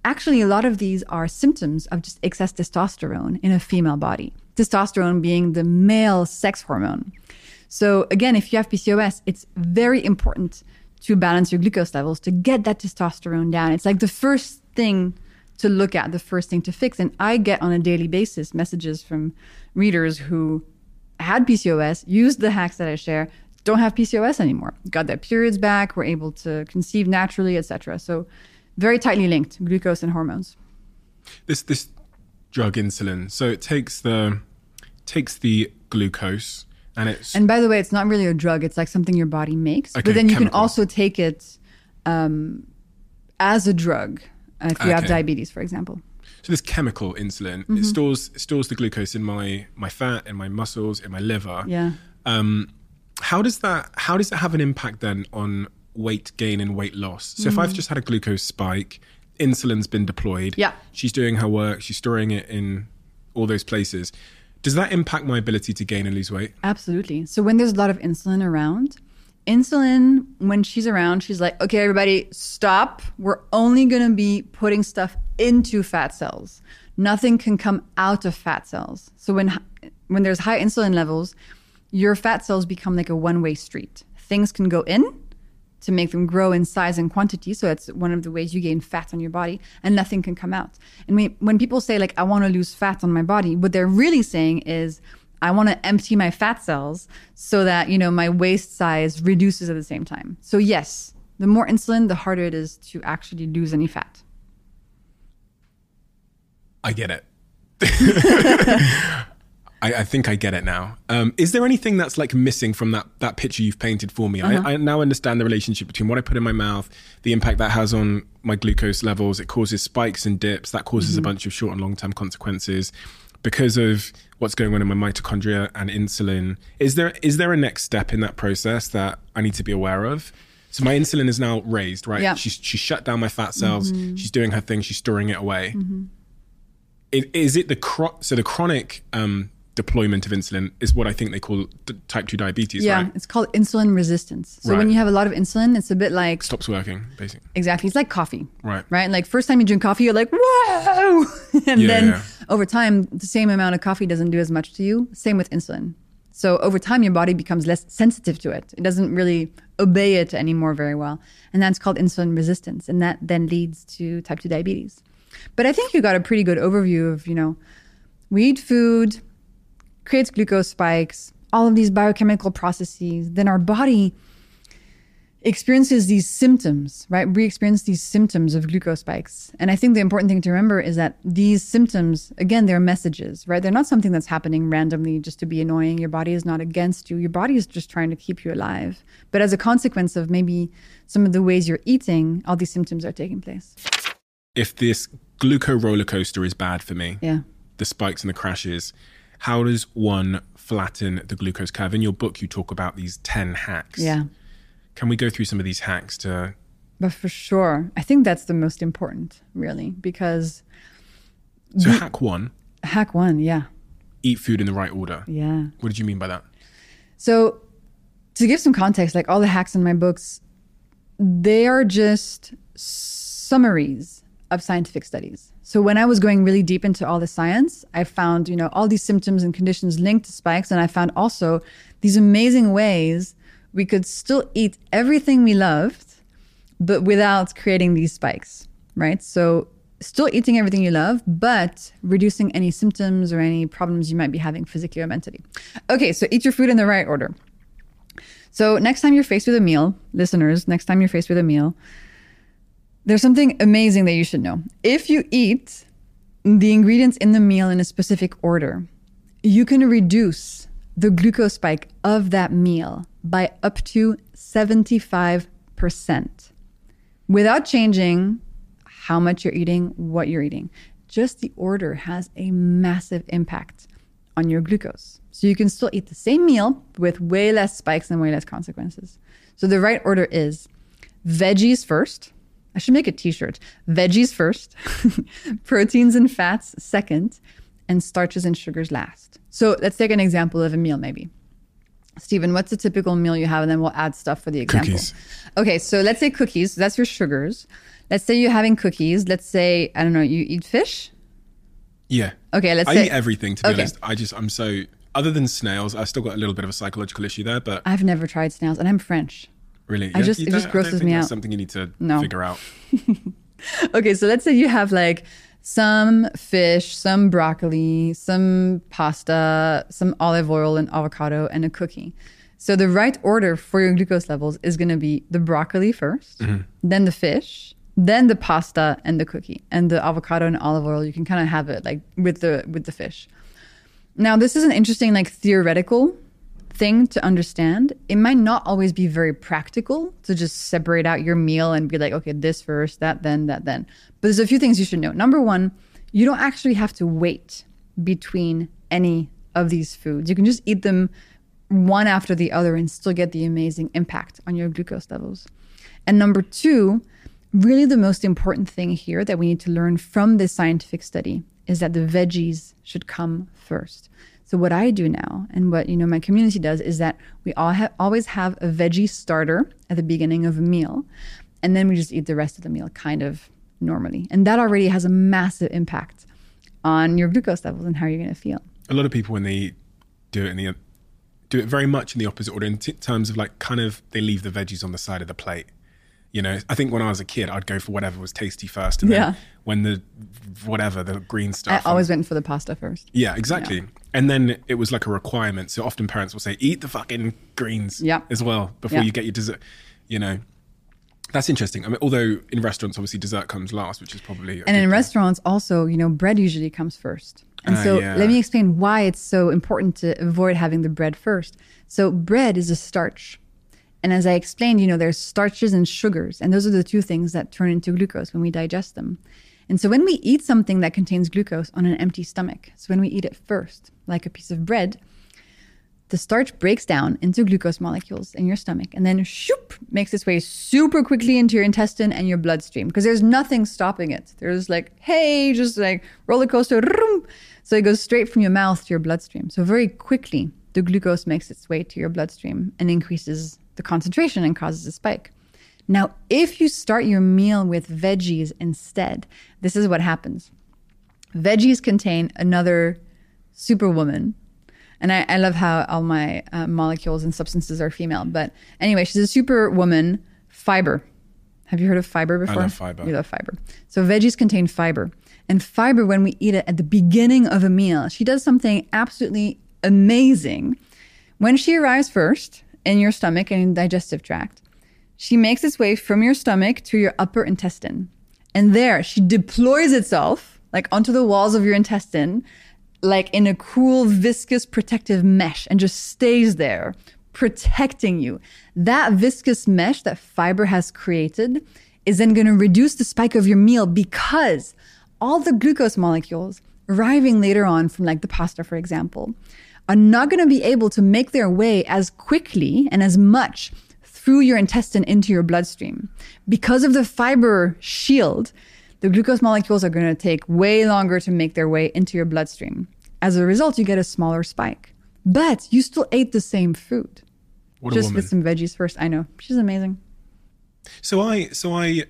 Actually, a lot of these are symptoms of just excess testosterone in a female body. Testosterone being the male sex hormone. So again, if you have PCOS, it's very important to balance your glucose levels to get that testosterone down. It's like the first thing to look at, the first thing to fix. And I get on a daily basis messages from readers who had PCOS, used the hacks that I share, don't have PCOS anymore. Got their periods back, were able to conceive naturally, etc. So very tightly linked, glucose and hormones. This this drug insulin, so it takes the takes the glucose and it's And by the way, it's not really a drug, it's like something your body makes. Okay, but then you can also take it um, as a drug if you have diabetes, for example. So this chemical insulin Mm-hmm. it stores it stores the glucose in my my fat, in my muscles, in my liver. Yeah. Um, how does that how does that have an impact then on weight gain and weight loss? So if Mm. I've just had a glucose spike, insulin's been deployed. Yeah. She's doing her work. She's storing it in all those places. Does that impact my ability to gain and lose weight? Absolutely. So when there's a lot of insulin around, insulin, when she's around, she's like, okay, everybody, stop. We're only going to be putting stuff into fat cells. Nothing can come out of fat cells. So when when there's high insulin levels, your fat cells become like a one-way street. Things can go in to make them grow in size and quantity. So that's one of the ways you gain fat on your body, and nothing can come out. And we, when people say like I want to lose fat on my body, what they're really saying is I want to empty my fat cells so that you know my waist size reduces at the same time. So yes, the more insulin, the harder it is to actually lose any fat. I get it. I, I think I get it now. Um, is there anything that's like missing from that that picture you've painted for me? I, I now understand the relationship between what I put in my mouth, the impact that has on my glucose levels. It causes spikes and dips. That causes a bunch of short and long term consequences because of what's going on in my mitochondria and insulin. Is there is there a next step in that process that I need to be aware of? So my insulin is now raised, right? Yeah. She's she shut down my fat cells. She's doing her thing. She's storing it away Is it the chro- so the chronic um, deployment of insulin is what I think they call d- type two diabetes, yeah, right? it's called insulin resistance. So when you have a lot of insulin, it's a bit like Stops working, basically. exactly. It's like coffee, Right. Right. Like first time you drink coffee, you're like whoa, and Yeah, then yeah. over time, the same amount of coffee doesn't do as much to you. Same with insulin. So over time, your body becomes less sensitive to it. It doesn't really obey it anymore very well, and that's called insulin resistance, and that then leads to type two diabetes. But I think you got a pretty good overview of you know, we eat food, creates glucose spikes, all of these biochemical processes. Then our body experiences these symptoms, right? We experience these symptoms of glucose spikes. And I think the important thing to remember is that these symptoms, again, they're messages, right? They're not something that's happening randomly just to be annoying. Your body is not against you. Your body is just trying to keep you alive. But as a consequence of maybe some of the ways you're eating, all these symptoms are taking place. If this gluco roller coaster is bad for me, Yeah. the spikes and the crashes, how does one flatten the glucose curve? In your book, you talk about these ten hacks. Yeah. Can we go through some of these hacks to? But for sure, I think that's the most important, really, because So hack one: hack one, yeah. eat food in the right order. Yeah. What did you mean by that? So, to give some context, like all the hacks in my books, they are just summaries of scientific studies. So, when I was going really deep into all the science, I found, you know, all these symptoms and conditions linked to spikes. And I found also these amazing ways we could still eat everything we loved, but without creating these spikes, right? So, still eating everything you love, but reducing any symptoms or any problems you might be having physically or mentally. Okay, so eat your food in the right order. So, next time you're faced with a meal, listeners, next time you're faced with a meal, there's something amazing that you should know. If you eat the ingredients in the meal in a specific order, you can reduce the glucose spike of that meal by up to 75% without changing how much you're eating, what you're eating. Just the order has a massive impact on your glucose. So you can still eat the same meal with way less spikes and way less consequences. So the right order is veggies first. I should make a t shirt. Veggies first, proteins and fats second, and starches and sugars last. So let's take an example of a meal, maybe. Steven, what's a typical meal you have? And then we'll add stuff for the example. Cookies. Okay, so let's say cookies. That's your sugars. Let's say you're having cookies. Let's say, I don't know, you eat fish. Yeah. Okay, let's I say eat everything to be Okay. honest. I just I'm so other than snails, I've still got a little bit of a psychological issue there, but I've never tried snails, and I'm French. Really, I just- it just don't- I don't grosses me out. Something you need to No. figure out. Okay, so let's say you have like some fish, some broccoli, some pasta, some olive oil and avocado, and a cookie. So the right order for your glucose levels is going to be the broccoli 1st mm-hmm. then the fish, then the pasta and the cookie, and the avocado and olive oil. You can kind of have it like with the with the fish. Now, this is an interesting, like theoretical thing to understand. It might not always be very practical to just separate out your meal and be like, okay, this first, that then, that then. But there's a few things you should know. Number one, you don't actually have to wait between any of these foods. You can just eat them one after the other and still get the amazing impact on your glucose levels. And number two, really the most important thing here that we need to learn from this scientific study is that the veggies should come first. So what I do now and what you know my community does is that we all have always have a veggie starter at the beginning of a meal and then we just eat the rest of the meal kind of normally. And that already has a massive impact on your glucose levels and how you're going to feel. A lot of people when they eat, do it in the do it very much in the opposite order in t- terms of like kind of they leave the veggies on the side of the plate. You know, I think when I was a kid, I'd go for whatever was tasty first, and Yeah. then when the whatever the green stuff. I always went for the pasta first. Yeah, exactly. And then it was like a requirement. So often parents will say, "Eat the fucking greens Yeah. as well before Yeah. you get your dessert." You know, that's interesting. I mean, although in restaurants, obviously dessert comes last, which is probably. And in thing. restaurants also, you know, bread usually comes first. And Ah, so yeah. let me explain why it's so important to avoid having the bread first. So bread is a starch. And as I explained, you know, there's starches and sugars, and those are the two things that turn into glucose when we digest them. And so when we eat something that contains glucose on an empty stomach, so when we eat it first, like a piece of bread, the starch breaks down into glucose molecules in your stomach and then shoop makes its way super quickly into your intestine and your bloodstream because there's nothing stopping it. There's like, hey, just like roller coaster. So it goes straight from your mouth to your bloodstream. So very quickly, the glucose makes its way to your bloodstream and increases the concentration and causes a spike. Now, if you start your meal with veggies instead, this is what happens. Veggies contain another superwoman and I, I love how all my uh, molecules and substances are female. But anyway, she's a super woman. Fiber. Have you heard of fiber before? I love fiber. You love fiber. So veggies contain fiber. And fiber, when we eat it at the beginning of a meal, she does something absolutely amazing. When she arrives first in your stomach and digestive tract, she makes its way from your stomach to your upper intestine. And there she deploys itself like onto the walls of your intestine like in a cool, viscous, protective mesh and just stays there, protecting you. That viscous mesh that fiber has created is then going to reduce the spike of your meal because all the glucose molecules arriving later on from like the pasta, for example, are not going to be able to make their way as quickly and as much through your intestine into your bloodstream. Because of the fiber shield, the glucose molecules are going to take way longer to make their way into your bloodstream. As a result, you get a smaller spike. But you still ate the same food. What just with some veggies first. I know. She's amazing. So I, so I,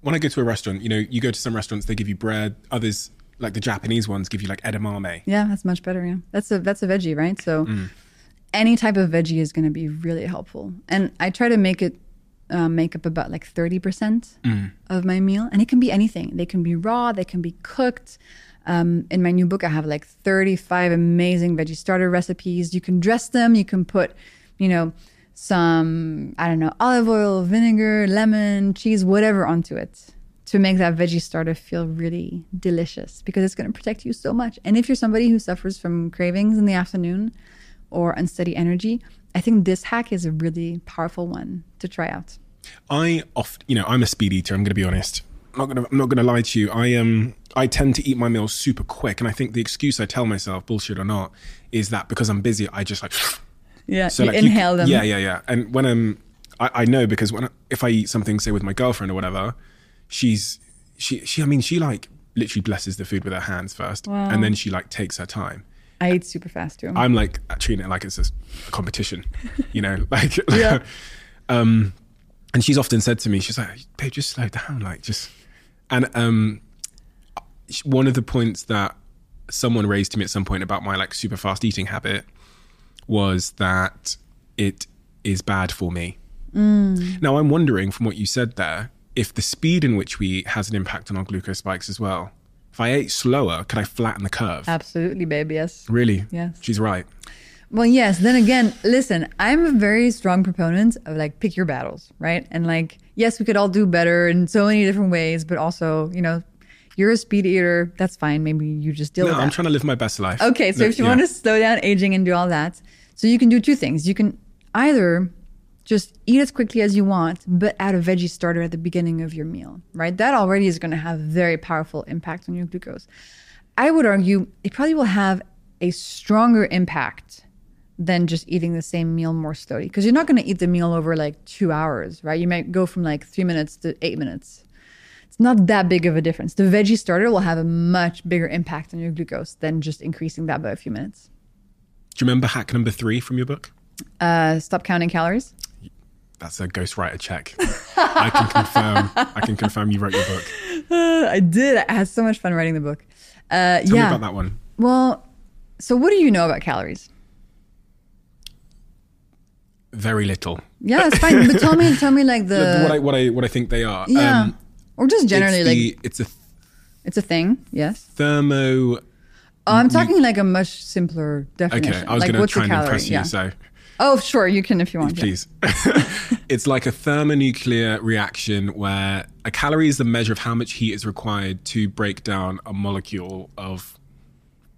when I go to a restaurant, you know, you go to some restaurants, they give you bread. Others, like the Japanese ones, give you like edamame. Yeah, that's much better. Yeah. That's a that's a veggie, right? So Mm. Any type of veggie is going to be really helpful. And I try to make it uh, make up about like 30% Mm. of my meal. And it can be anything. They can be raw, they can be cooked. Um, in my new book, I have like 35 amazing veggie starter recipes. You can dress them, you can put, you know, some, I don't know, olive oil, vinegar, lemon, cheese, whatever onto it to make that veggie starter feel really delicious because it's going to protect you so much. And if you're somebody who suffers from cravings in the afternoon or unsteady energy, I think this hack is a really powerful one to try out. I oft, you know, I'm a speed eater. I'm going to be honest. I'm not going to, I'm not going to lie to you. I um, I tend to eat my meals super quick, and I think the excuse I tell myself, bullshit or not, is that because I'm busy, I just like. Yeah, So you like inhale them. Yeah, yeah, yeah. And when I'm, I, I know because when I, if I eat something, say with my girlfriend or whatever, she's she she. I mean, she like literally blesses the food with her hands first, and then she like takes her time. I eat super fast too. I'm like treating it like it's a, competition, you know, like, Yeah. um, and she's often said to me, she's like, babe, just slow down, like just, and um, one of the points that someone raised to me at some point about my like super fast eating habit was that it is bad for me. Now I'm wondering from what you said there, if the speed in which we eat has an impact on our glucose spikes as well. If I ate slower, could I flatten the curve? Absolutely, babe. Yes. Really? Yes. She's right. Well, yes. Then again, listen, I'm a very strong proponent of like pick your battles, right? And like, yes, we could all do better in so many different ways, but also, you know, you're a speed eater. That's fine. Maybe you just deal No, with that. I'm trying to live my best life. Okay, so No, if you yeah. want to slow down aging and do all that, so you can do two things. You can either just eat as quickly as you want, but add a veggie starter at the beginning of your meal, right? That already is going to have very powerful impact on your glucose. I would argue it probably will have a stronger impact than just eating the same meal more slowly because you're not going to eat the meal over like two hours, right? You might go from like three minutes to eight minutes. It's not that big of a difference. The veggie starter will have a much bigger impact on your glucose than just increasing that by a few minutes. Do you remember hack number three from your book? Uh, stop counting calories. That's a ghostwriter check. I can confirm. I can confirm you wrote your book. Uh, I did. I had so much fun writing the book. Uh, Tell yeah. me about that one. Well, so what do you know about calories? Very little. Yeah, it's fine. but tell me, tell me like the what I what I what I think they are. yeah, Um, or just generally it's like it's a it's a thing. Yes. thermo. Oh, I'm talking like a much simpler definition. Okay, I was like, going to what's try and calorie? impress you. Yeah. So Oh, sure, you can if you want. yeah. please. it's like a thermonuclear reaction where a calorie is the measure of how much heat is required to break down a molecule of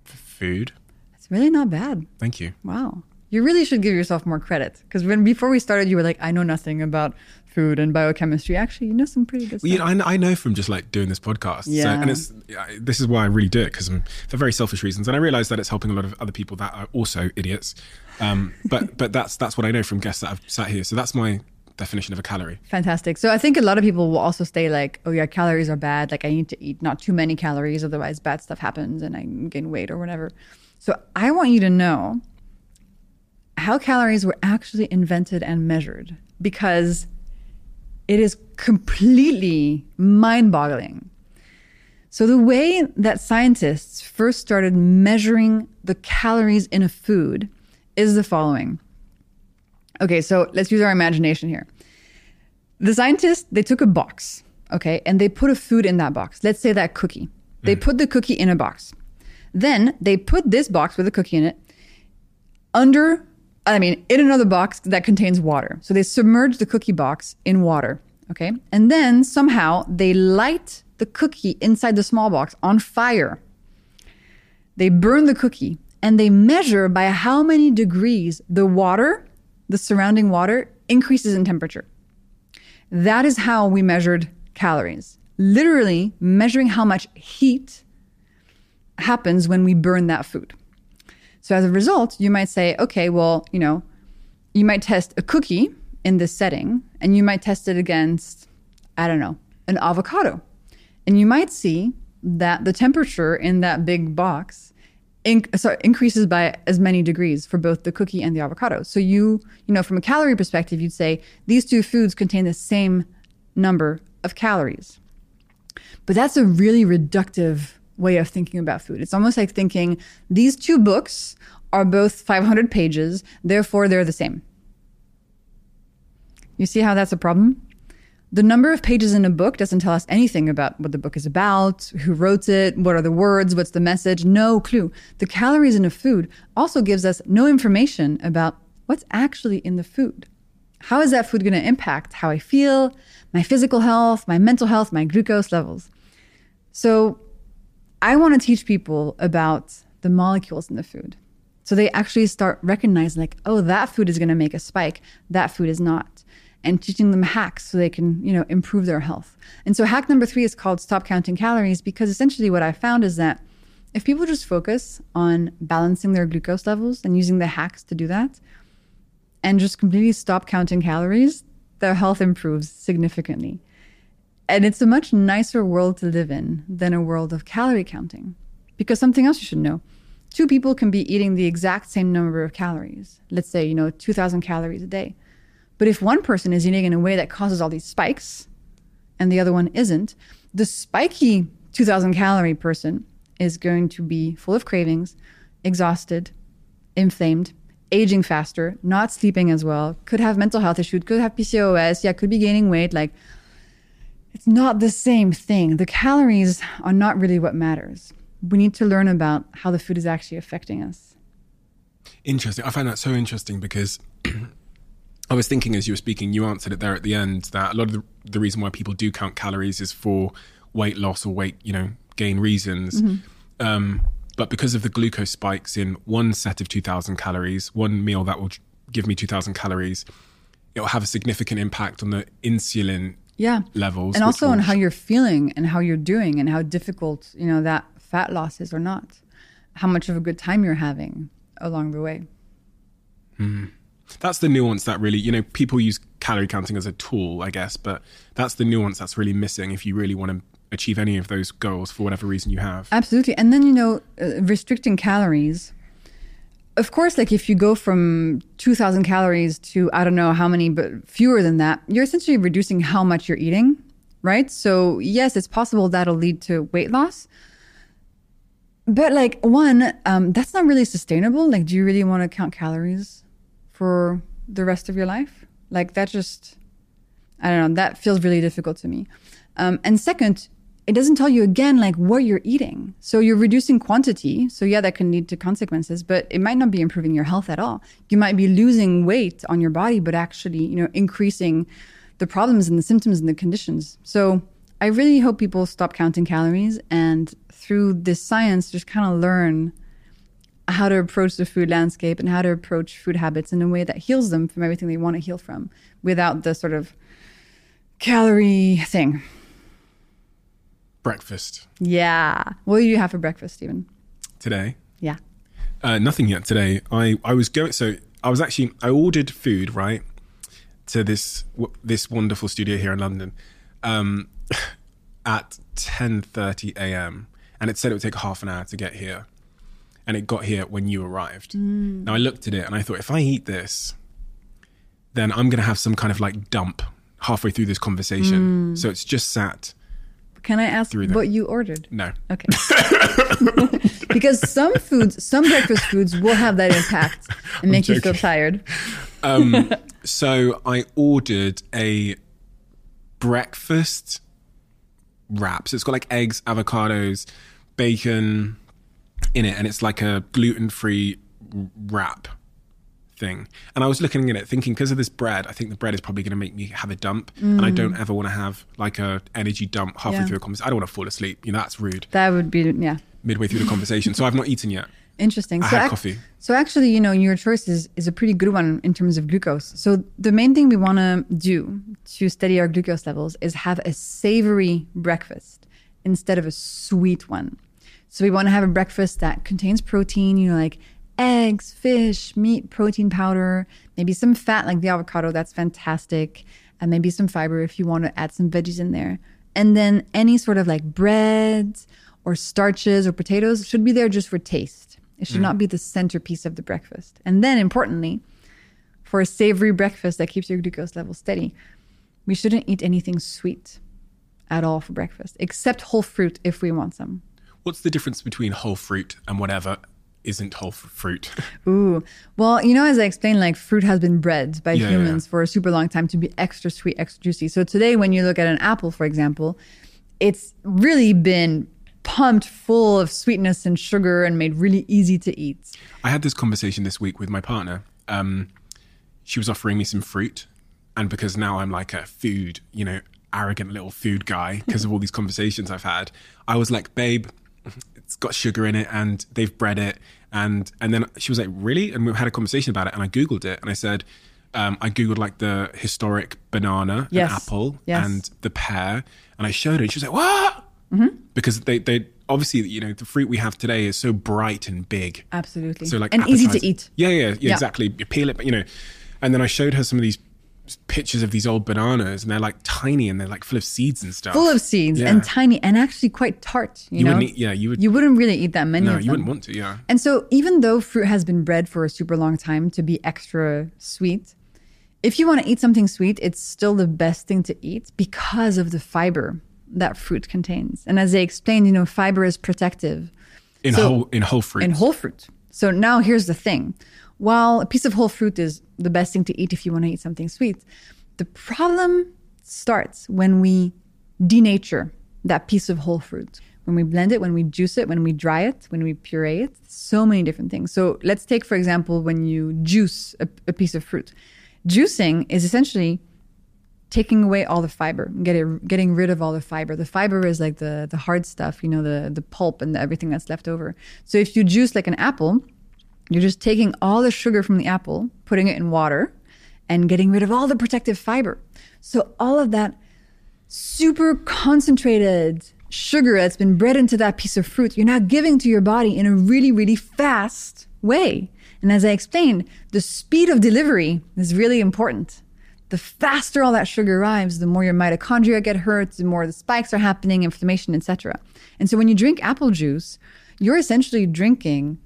food. It's really not bad. Thank you. Wow. You really should give yourself more credit because when before we started, you were like, "I know nothing about food and biochemistry." Actually, you know some pretty good Well, you know, I, I know from just like doing this podcast. So, Yeah. and it's I- this is why I really do it because I'm for very selfish reasons, and I realize that it's helping a lot of other people that are also idiots. Um, but but that's that's what I know from guests that I've sat here. So that's my definition of a calorie. Fantastic. So I think a lot of people will also say like, "Oh yeah, calories are bad. Like I need to eat not too many calories, otherwise bad stuff happens and I gain weight or whatever." So I want you to know how calories were actually invented and measured because it is completely mind-boggling. So, the way that scientists first started measuring the calories in a food is the following. Okay, so let's use our imagination here. The scientists, they took a box, okay, and they put a food in that box. Let's say that cookie. They mm. put the cookie in a box. Then they put this box with a cookie in it under, I mean, in another box that contains water. So they submerge the cookie box in water, okay? And then somehow they light the cookie inside the small box on fire. They burn the cookie and they measure by how many degrees the water, the surrounding water, increases in temperature. That is how we measured calories. Literally measuring how much heat happens when we burn that food. So as a result, you might say, okay, well, you know, you might test a cookie in this setting and you might test it against, I don't know, an avocado. And you might see that the temperature in that big box inc- sorry, increases by as many degrees for both the cookie and the avocado. So you, you know, from a calorie perspective, you'd say these two foods contain the same number of calories. But that's a really reductive way of thinking about food. It's almost like thinking these two books are both 500 pages, therefore they're the same. You see how that's a problem? The number of pages in a book doesn't tell us anything about what the book is about, who wrote it, what are the words, what's the message, no clue. The calories in a food also gives us no information about what's actually in the food. How is that food going to impact how I feel, my physical health, my mental health, my glucose levels? So, I want to teach people about the molecules in the food. So they actually start recognizing, like, oh, that food is going to make a spike, that food is not. And teaching them hacks so they can, you know, improve their health. And so hack number three is called stop counting calories because essentially what I found is that if people just focus on balancing their glucose levels and using the hacks to do that, and just completely stop counting calories, their health improves significantly. And it's a much nicer world to live in than a world of calorie counting. Because something else you should know two people can be eating the exact same number of calories. Let's say, you know, 2,000 calories a day. But if one person is eating in a way that causes all these spikes and the other one isn't, the spiky 2,000 calorie person is going to be full of cravings, exhausted, inflamed, aging faster, not sleeping as well, could have mental health issues, could have PCOS, yeah, could be gaining weight. Like, it's not the same thing. The calories are not really what matters. We need to learn about how the food is actually affecting us. Interesting. I find that so interesting because I was thinking as you were speaking, you answered it there at the end that a lot of the, the reason why people do count calories is for weight loss or weight, you know, gain reasons. Um, but because of the glucose spikes in one set of 2,000 calories, one meal that will give me 2,000 calories, it will have a significant impact on the insulin Yeah. levels. and also on how you're feeling and how you're doing and how difficult, you know, that fat loss is or not. How much of a good time you're having along the way. that's the nuance that really, you know, people use calorie counting as a tool, I guess, but that's the nuance that's really missing if you really want to achieve any of those goals for whatever reason you have. Absolutely. And then, you know, uh, restricting calories. Of course, like if you go from 2,000 calories to I don't know how many, but fewer than that, you're essentially reducing how much you're eating, right? So, yes, it's possible that'll lead to weight loss. But, like, one, um, that's not really sustainable. Like, do you really want to count calories for the rest of your life? Like, that just, I don't know, that feels really difficult to me. Um, and second, it doesn't tell you again like what you're eating. So you're reducing quantity. So yeah, that can lead to consequences, but it might not be improving your health at all. You might be losing weight on your body, but actually, you know, increasing the problems and the symptoms and the conditions. So I really hope people stop counting calories and through this science just kind of learn how to approach the food landscape and how to approach food habits in a way that heals them from everything they want to heal from without the sort of calorie thing. Breakfast Yeah. What do you have for breakfast, Steven? today. Yeah. Uh, nothing yet today. I, I was going. So I was actually I ordered food right to this w- this wonderful studio here in London um, at ten thirty a.m. and it said it would take half an hour to get here, and it got here when you arrived. Now I looked at it and I thought if I eat this, then I'm going to have some kind of like dump halfway through this conversation. So it's just sat. Can I ask what you ordered? No, Okay. because some foods, some breakfast foods will have that impact and make you feel tired. Um, so I ordered a breakfast wrap. So it's got like eggs, avocados, bacon in it, and it's like a gluten free wrap thing. And I was looking at it thinking, because of this bread, I think the bread is probably going to make me have a dump. And I don't mm. ever want to have like a energy dump halfway Yeah. through a conversation. I don't want to fall asleep. You know, that's rude That would be, yeah. midway through the conversation. So I've not eaten yet. Interesting. I so had ac- coffee. So actually, you know, your choice is, is a pretty good one in terms of glucose. So the main thing we want to do to steady our glucose levels is have a savory breakfast instead of a sweet one. So we want to have a breakfast that contains protein, you know, like eggs, fish, meat, protein powder, maybe some fat like the avocado, that's fantastic, and maybe some fiber if you want to add some veggies in there. And then any sort of like breads or starches or potatoes should be there just for taste. It should mm. not be the centerpiece of the breakfast. And then importantly, for a savory breakfast that keeps your glucose level steady, we shouldn't eat anything sweet at all for breakfast, except whole fruit if we want some. What's the difference between whole fruit and whatever isn't whole fruit? Ooh. Well, you know, as I explained, like fruit has been bred by Yeah, yeah, humans for a super long time to be extra sweet, extra juicy. So today, when you look at an apple, for example, it's really been pumped full of sweetness and sugar and made really easy to eat. I had this conversation this week with my partner. Um, she was offering me some fruit, and because now I'm like a food, you know, arrogant little food guy because of all these conversations I've had, I was like, "Babe, it's got sugar in it, and they've bred it." And and then she was like, "Really?" And we had a conversation about it, and I googled it, and I said. Um, I googled like the historic banana, Yes. and apple, Yes. and the pear, and I showed her, and she was like, "What?" Mm-hmm. Because they, they obviously, you know, the fruit we have today is so bright and big. Absolutely. So like and easy to eat. Yeah, yeah, yeah, Yeah. exactly. You peel it, but you know, and then I showed her some of these pictures of these old bananas, and they're like tiny and they're like full of seeds and stuff. Full of seeds Yeah. and tiny and actually quite tart. You, You know? wouldn't eat- yeah, you would- You wouldn't really eat that many No, you them. wouldn't want to. Yeah, And so, even though fruit has been bred for a super long time to be extra sweet, if you want to eat something sweet, it's still the best thing to eat because of the fiber that fruit contains. And as they explained, you know, fiber is protective in So- whole in whole fruit. in whole fruit. So now here's the thing. While a piece of whole fruit is the best thing to eat if you want to eat something sweet, the problem starts when we denature that piece of whole fruit. When we blend it, when we juice it, when we dry it, when we puree it, so many different things. So let's take, for example, when you juice a, a piece of fruit. Juicing is essentially taking away all the fiber, getting getting rid of all the fiber. The fiber is like the the hard stuff, you know, the the pulp and the, everything that's left over. So if you juice like an apple, you're just taking all the sugar from the apple, putting it in water, and getting rid of all the protective fiber. So all of that super concentrated sugar that's been bred into that piece of fruit, you're now giving to your body in a really, really fast way. And as I explained, the speed of delivery is really important. The faster all that sugar arrives, the more your mitochondria get hurt, the more the spikes are happening, inflammation, etc. And so when you drink apple juice, you're essentially drinking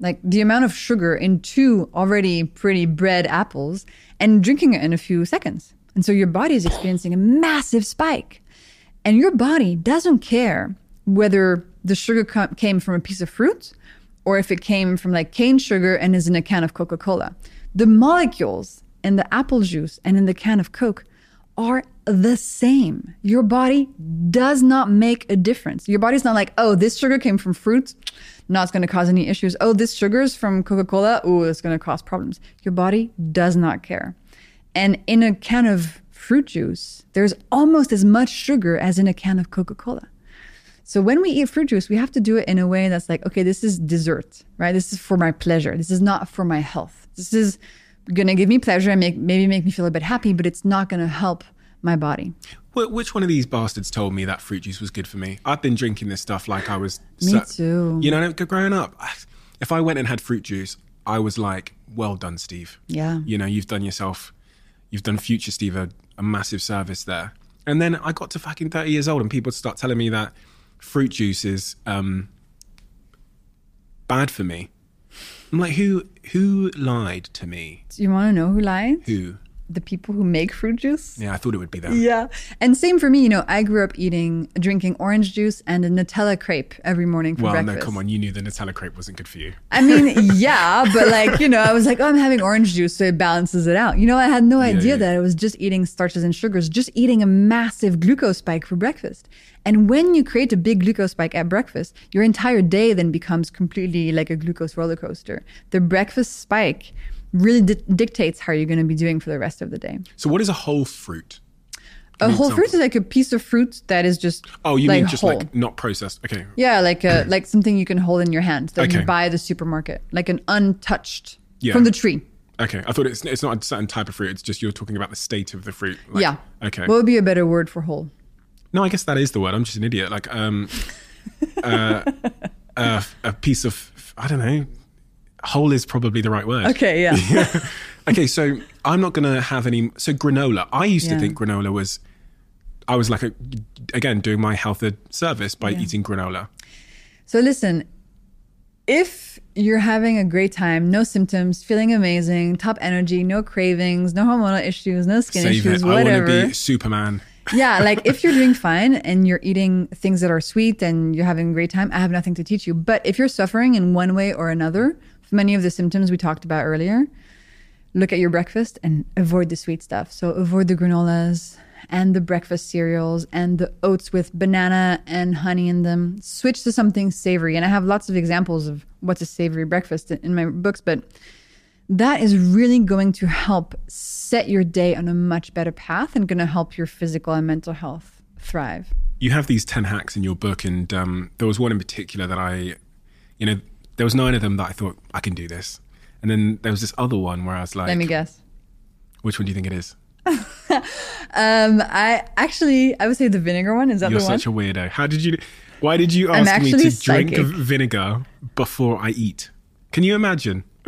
like the amount of sugar in two already pretty bred apples and drinking it in a few seconds. And so your body is experiencing a massive spike. And your body doesn't care whether the sugar came from a piece of fruit or if it came from like cane sugar and is in a can of Coca Cola. The molecules in the apple juice and in the can of Coke are the same. Your body does not make a difference. Your body's not like, oh, this sugar came from fruit, not going to cause any issues. Oh, this sugar is from Coca Cola, oh, it's going to cause problems. Your body does not care. And in a can of fruit juice, there's almost as much sugar as in a can of Coca Cola. So when we eat fruit juice, we have to do it in a way that's like, okay, this is dessert, right? This is for my pleasure. This is not for my health. This is gonna give me pleasure and make maybe make me feel a bit happy, but it's not gonna help my body. Wh- Which one of these bastards told me that fruit juice was good for me? I've been drinking this stuff like I was. Me too. You know, growing up, if I went and had fruit juice, I was like, "Well done, Steve." Yeah. You know, you've done yourself, you've done future Steve a, a massive service there. And then I got to fucking thirty years old, and people start telling me that fruit juice is um, bad for me. I'm like, who who lied to me? Do you want to know who lied? Who? The people who make fruit juice. Yeah, I thought it would be them. Yeah. And same for me, you know, I grew up eating, drinking orange juice and a Nutella crepe every morning for Well, breakfast. Well, no, come on. You knew the Nutella crepe wasn't good for you. I mean, yeah, but like, you know, I was like, oh, I'm having orange juice, so it balances it out. You know, I had no idea yeah. that I was just eating starches and sugars, just eating a massive glucose spike for breakfast. And when you create a big glucose spike at breakfast, your entire day then becomes completely like a glucose roller coaster. The breakfast spike really di- dictates how you're going to be doing for the rest of the day. So, what is a whole fruit? A whole example. fruit is like a piece of fruit that is just Oh, you like mean just whole. like not processed? Okay. Yeah, like a like something you can hold in your hand that Okay. you buy at the supermarket, like an untouched Yeah. from the tree. Okay. I thought it's it's not a certain type of fruit. It's just you're talking about the state of the fruit. Like- yeah. Okay. What would be a better word for whole? no, I guess that is the word. I'm just an idiot. Like um, uh, uh, a piece of I don't know. Whole is probably the right word. Okay, yeah. Okay, so I'm not gonna have any. So granola. I used Yeah. to think granola was. I was like a, again doing my health a service by eating granola. so listen, if you're having a great time, no symptoms, feeling amazing, top energy, no cravings, no hormonal issues, no skin Save issues, it. I whatever. want to be Superman. yeah, like if you're doing fine and you're eating things that are sweet and you're having a great time, I have nothing to teach you. But if you're suffering in one way or another, many of the symptoms we talked about earlier, look at your breakfast and avoid the sweet stuff. So avoid the granolas and the breakfast cereals and the oats with banana and honey in them. Switch to something savory. And I have lots of examples of what's a savory breakfast in my books, but that is really going to help set your day on a much better path and going to help your physical and mental health thrive. you have these 10 hacks in your book and um, there was one in particular that i you know there was nine of them that i thought i can do this and then there was this other one where i was like Let me guess. which one do you think it is Um, I actually, I would say the vinegar one. Is that you're the one? such a weirdo how did you why did you ask me to drink vinegar before i eat can you imagine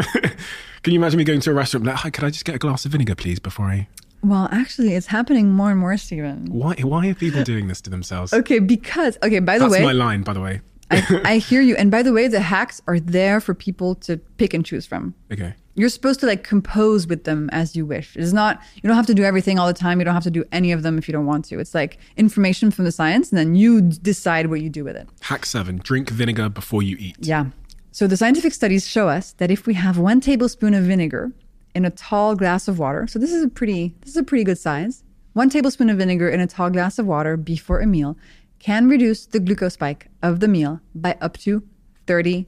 can you imagine me going to a restaurant like hi could i just get a glass of vinegar please before i well, actually, it's happening more and more, Steven. why why are people doing this to themselves Okay, because okay. By the way, that's way, my line by the way I, I hear you. And by the way, the hacks are there for people to pick and choose from. okay You're supposed to like compose with them as you wish. It's not, you don't have to do everything all the time. You don't have to do any of them if you don't want to. It's like information from the science and then you decide what you do with it. hack seven drink vinegar before you eat Yeah. So the scientific studies show us that if we have one tablespoon of vinegar in a tall glass of water, so this is a pretty, this is a pretty good size. One tablespoon of vinegar in a tall glass of water before a meal can reduce the glucose spike of the meal by up to 30%.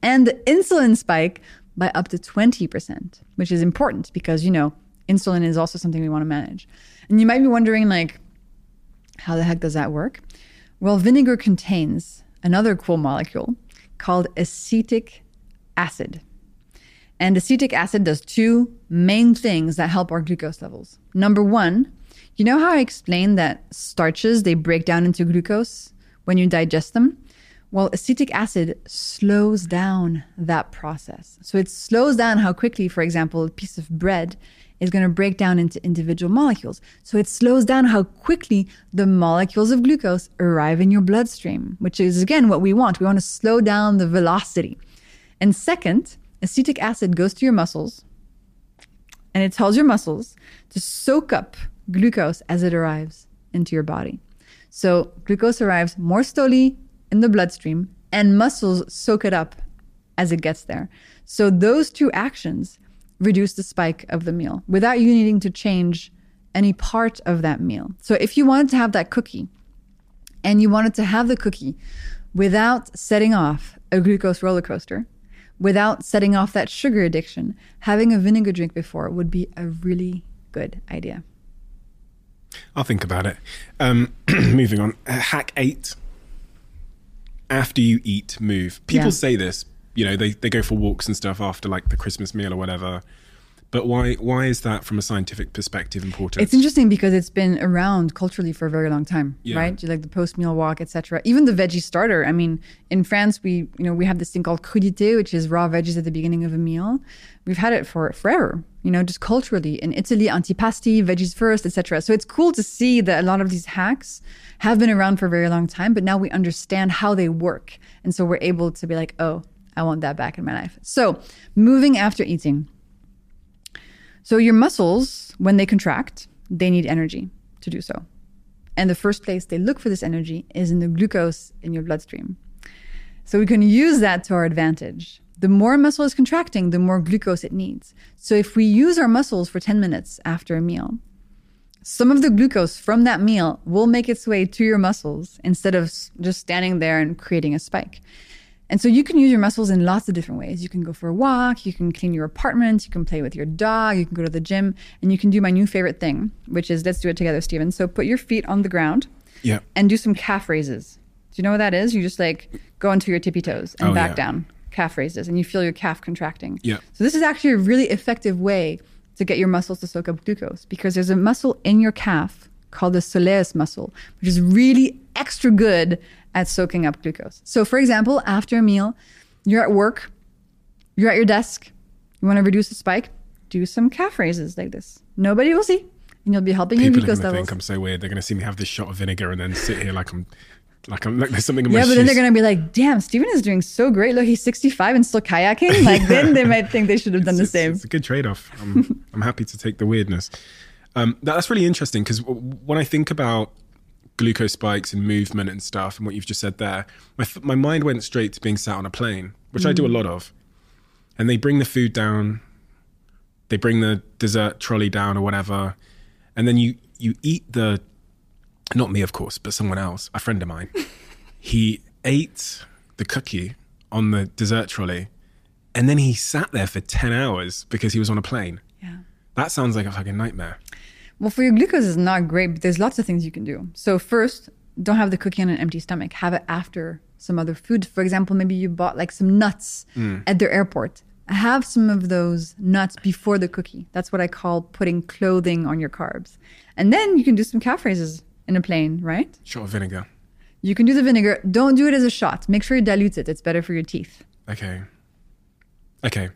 And the insulin spike by up to 20%, which is important because, you know, insulin is also something we want to manage. And you might be wondering, like, how the heck does that work? Well, vinegar contains another cool molecule called acetic acid. And acetic acid does two main things that help our glucose levels. Number one, you know how I explained that starches they break down into glucose when you digest them? Well, acetic acid slows down that process. So it slows down how quickly, for example, a piece of bread is going to break down into individual molecules. So it slows down how quickly the molecules of glucose arrive in your bloodstream, which is again what we want. We want to slow down the velocity. And second, acetic acid goes to your muscles and it tells your muscles to soak up glucose as it arrives into your body. So glucose arrives more slowly in the bloodstream and muscles soak it up as it gets there. So those two actions reduce the spike of the meal without you needing to change any part of that meal. So if you wanted to have that cookie and you wanted to have the cookie without setting off a glucose roller coaster, without setting off that sugar addiction, having a vinegar drink before would be a really good idea. I'll think about it. Um, moving on. Uh, hack eight. after you eat, move. People Yeah. say this, you know, they, they go for walks and stuff after like the Christmas meal or whatever. But why why is that from a scientific perspective important? It's interesting because it's been around culturally for a very long time, Yeah. right? Like the post meal walk, etc. Even the veggie starter. I mean, in France, we you know we have this thing called crudité, which is raw veggies at the beginning of a meal. We've had it for forever, you know, just culturally. In Italy, antipasti, veggies first, etc. So it's cool to see that a lot of these hacks have been around for a very long time, but now we understand how they work, and so we're able to be like, oh, I want that back in my life. So moving after eating. So your muscles, when they contract, they need energy to do so. And the first place they look for this energy is in the glucose in your bloodstream. So we can use that to our advantage. The more a muscle is contracting, the more glucose it needs. So if we use our muscles for 10 minutes after a meal, some of the glucose from that meal will make its way to your muscles instead of just standing there and creating a spike. And so you can use your muscles in lots of different ways. You can go for a walk, you can clean your apartment, you can play with your dog, you can go to the gym, and you can do my new favorite thing, which is let's do it together, Steven. So put your feet on the ground yeah. and do some calf raises. Do you know what that is? You just like go onto your tippy toes and Oh, back yeah. down, calf raises, and you feel your calf contracting. Yeah. So this is actually a really effective way to get your muscles to soak up glucose because there's a muscle in your calf called the soleus muscle, which is really extra good at soaking up glucose. So for example, after a meal, you're at work, you're at your desk, you want to reduce the spike, do some calf raises like this. Nobody will see, and you'll be helping your People are glucose levels. think I'm so weird. They're gonna see me have this shot of vinegar and then sit here like I'm like I'm like there's something in my Yeah, but then they're gonna be like, "Damn, Steven is doing so great. Look, he's 65 and still kayaking." Like, then they might think they should have done the it's, same. It's a good trade-off. I'm, I'm happy to take the weirdness. Um, that- that's really interesting because when I think about glucose spikes and movement and stuff, and what you've just said there, my f- my mind went straight to being sat on a plane, which I do a mm. lot of, and they bring the food down, they bring the dessert trolley down or whatever, and then you you eat the, not me of course, but someone else, a friend of mine, he ate the cookie on the dessert trolley and then he sat there for 10 hours because he was on a plane. Yeah. That sounds like a fucking nightmare. Well, for your glucose is not great, but there's lots of things you can do. So first, don't have the cookie on an empty stomach. Have it after some other food. For example, maybe you bought like some nuts mm. at the airport. Have some of those nuts before the cookie. That's what I call putting clothing on your carbs. And then you can do some calf raises in a plane, right? Shot of vinegar. You can do the vinegar. Don't do it as a shot. Make sure you dilute it. It's better for your teeth. Okay. Okay.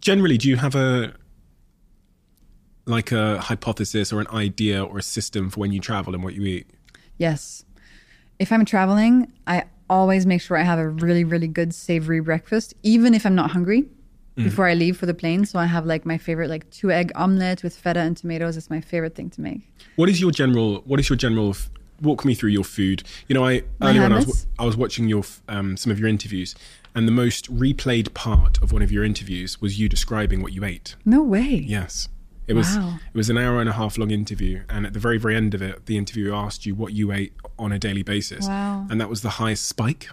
Generally, do you have a like a hypothesis or an idea or a system for when you travel and what you eat? Yes. If I'm traveling, I always make sure I have a really, really good savory breakfast, even if I'm not hungry before I leave for the plane. So I have like my favorite, like two egg omelet with feta and tomatoes. It's my favorite thing to make. What is your general? What is your general? f- Walk me through your food. You know, I earlier on I was. I was watching your um, some of your interviews, and the most replayed part of one of your interviews was you describing what you ate. No way. Yes. It was Wow. it was an hour and a half long interview and at the very very end of it the interviewer asked you what you ate on a daily basis. Wow. And that was the highest spike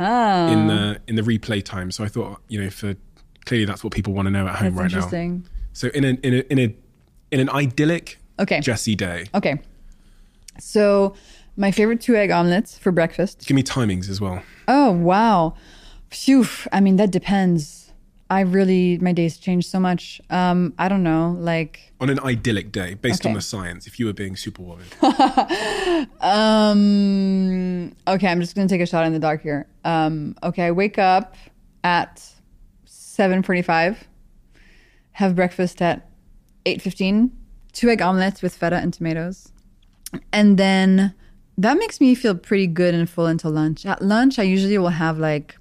Oh, in the in the replay time. So I thought, you know, for clearly that's what people want to know at home that's right now. So in a in a in a in an idyllic Okay. Jessie day. Okay. So my favorite two egg omelets for breakfast. Give me timings as well. Oh, wow. Phew. I mean, that depends. I really, my days change so much. Um, I don't know, like, On an idyllic day, based on the science, if you were being superwoman. Um. Okay, I'm just gonna take a shot in the dark here. Um. Okay, I wake up at seven forty-five. Have breakfast at eight fifteen. Two egg omelets with feta and tomatoes, and then that makes me feel pretty good and full until lunch. At lunch, I usually will have like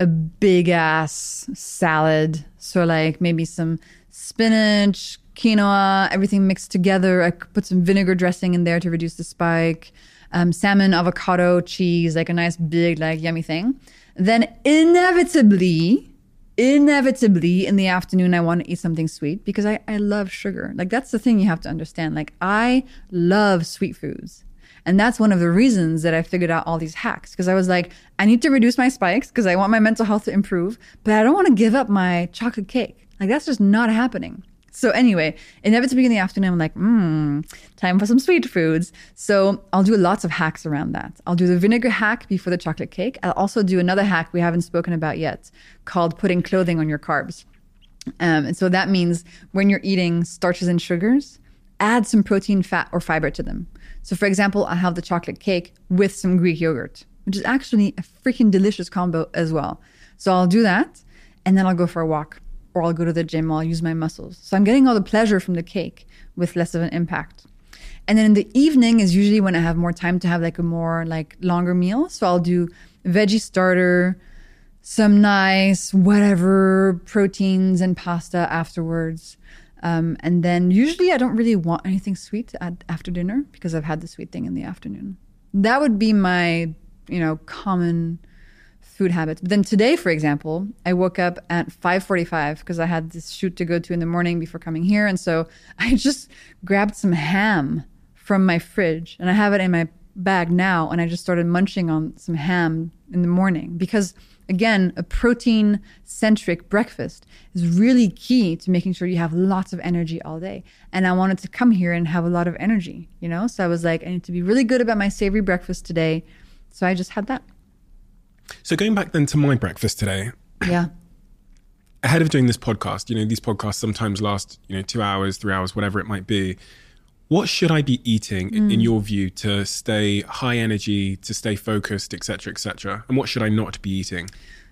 a big ass salad. So like maybe some spinach, quinoa, everything mixed together. I put some vinegar dressing in there to reduce the spike. Um, salmon, avocado, cheese, like a nice big, like yummy thing. Then inevitably, inevitably in the afternoon, I want to eat something sweet because I, I love sugar. Like that's the thing you have to understand. Like I love sweet foods. And that's one of the reasons that I figured out all these hacks because I was like, I need to reduce my spikes because I want my mental health to improve, but I don't want to give up my chocolate cake. Like that's just not happening. So anyway, inevitably in the afternoon, I'm like, mmm, time for some sweet foods. So I'll do lots of hacks around that. I'll do the vinegar hack before the chocolate cake. I'll also do another hack we haven't spoken about yet called putting clothing on your carbs. Um, and so that means when you're eating starches and sugars, add some protein, fat, or fiber to them. So, for example, I have the chocolate cake with some Greek yogurt, which is actually a freaking delicious combo as well. So, I'll do that and then I'll go for a walk or I'll go to the gym I'll use my muscles. So, I'm getting all the pleasure from the cake with less of an impact. And then in the evening is usually when I have more time to have like a more like longer meal. So, I'll do veggie starter, some nice whatever proteins and pasta afterwards. Um, and then usually I don't really want anything sweet at, after dinner because I've had the sweet thing in the afternoon. That would be my, you know, common food habits. But then today, for example, I woke up at 5:45 because I had this shoot to go to in the morning before coming here, and so I just grabbed some ham from my fridge and I have it in my bag now, and I just started munching on some ham in the morning because again, a protein centric breakfast is really key to making sure you have lots of energy all day. And I wanted to come here and have a lot of energy, you know? So I was like, I need to be really good about my savory breakfast today. So I just had that. So going back then to my breakfast today, Yeah. ahead of doing this podcast, you know, these podcasts sometimes last, you know, two hours, three hours, whatever it might be. What should I be eating in- Mm. in your view to stay high energy, to stay focused, etc., cetera, et cetera? And what should I not be eating?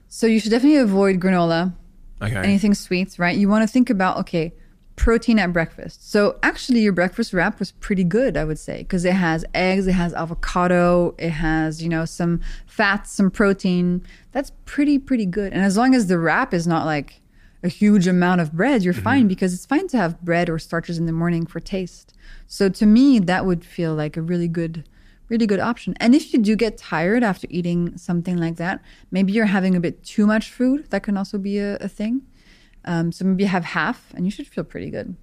So you should definitely avoid granola, Okay. anything sweet, right? You want to think about, okay, protein at breakfast. So actually, your breakfast wrap was pretty good, I would say, because it has eggs, it has avocado, it has, you know, some fats, some protein. That's pretty, pretty good. And as long as the wrap is not like a huge amount of bread, you're fine because it's fine to have bread or starches in the morning for taste. So to me, that would feel like a really good really good option. And if you do get tired after eating something like that, maybe you're having a bit too much food. That can also be a, a thing. Um, so maybe have half, and you should feel pretty good.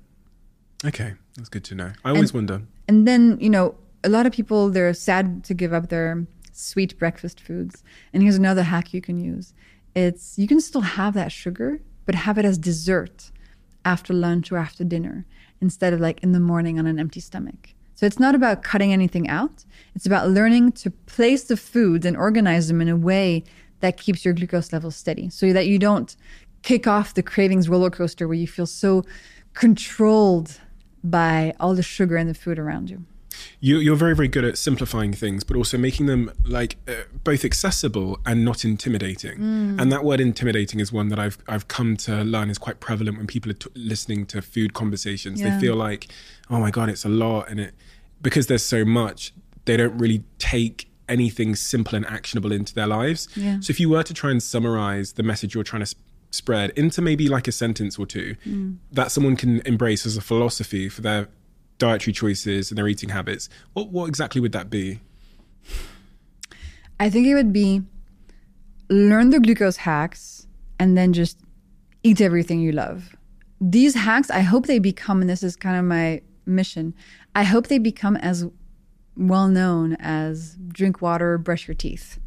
Okay, that's good to know. I always wonder. And then you know, a lot of people they're sad to give up their sweet breakfast foods. And here's another hack you can use: it's you can still have that sugar, but have it as dessert after lunch or after dinner instead of like in the morning on an empty stomach. So it's not about cutting anything out. It's about learning to place the foods and organize them in a way that keeps your glucose levels steady so that you don't kick off the cravings roller coaster where you feel so controlled by all the sugar and the food around you. You, you're very, very good at simplifying things, but also making them like uh, both accessible and not intimidating. And that word "intimidating" is one that I've I've come to learn is quite prevalent when people are t- listening to food conversations. Yeah. They feel like, oh my god, it's a lot, and it because there's so much, they don't really take anything simple and actionable into their lives. Yeah. So if you were to try and summarize the message you're trying to sp- spread into maybe like a sentence or two that someone can embrace as a philosophy for their dietary choices and their eating habits, what what exactly would that be? I think it would be learn the glucose hacks and then just eat everything you love. These hacks, I hope they become, and this is kind of my mission, I hope they become as well known as drink water, brush your teeth.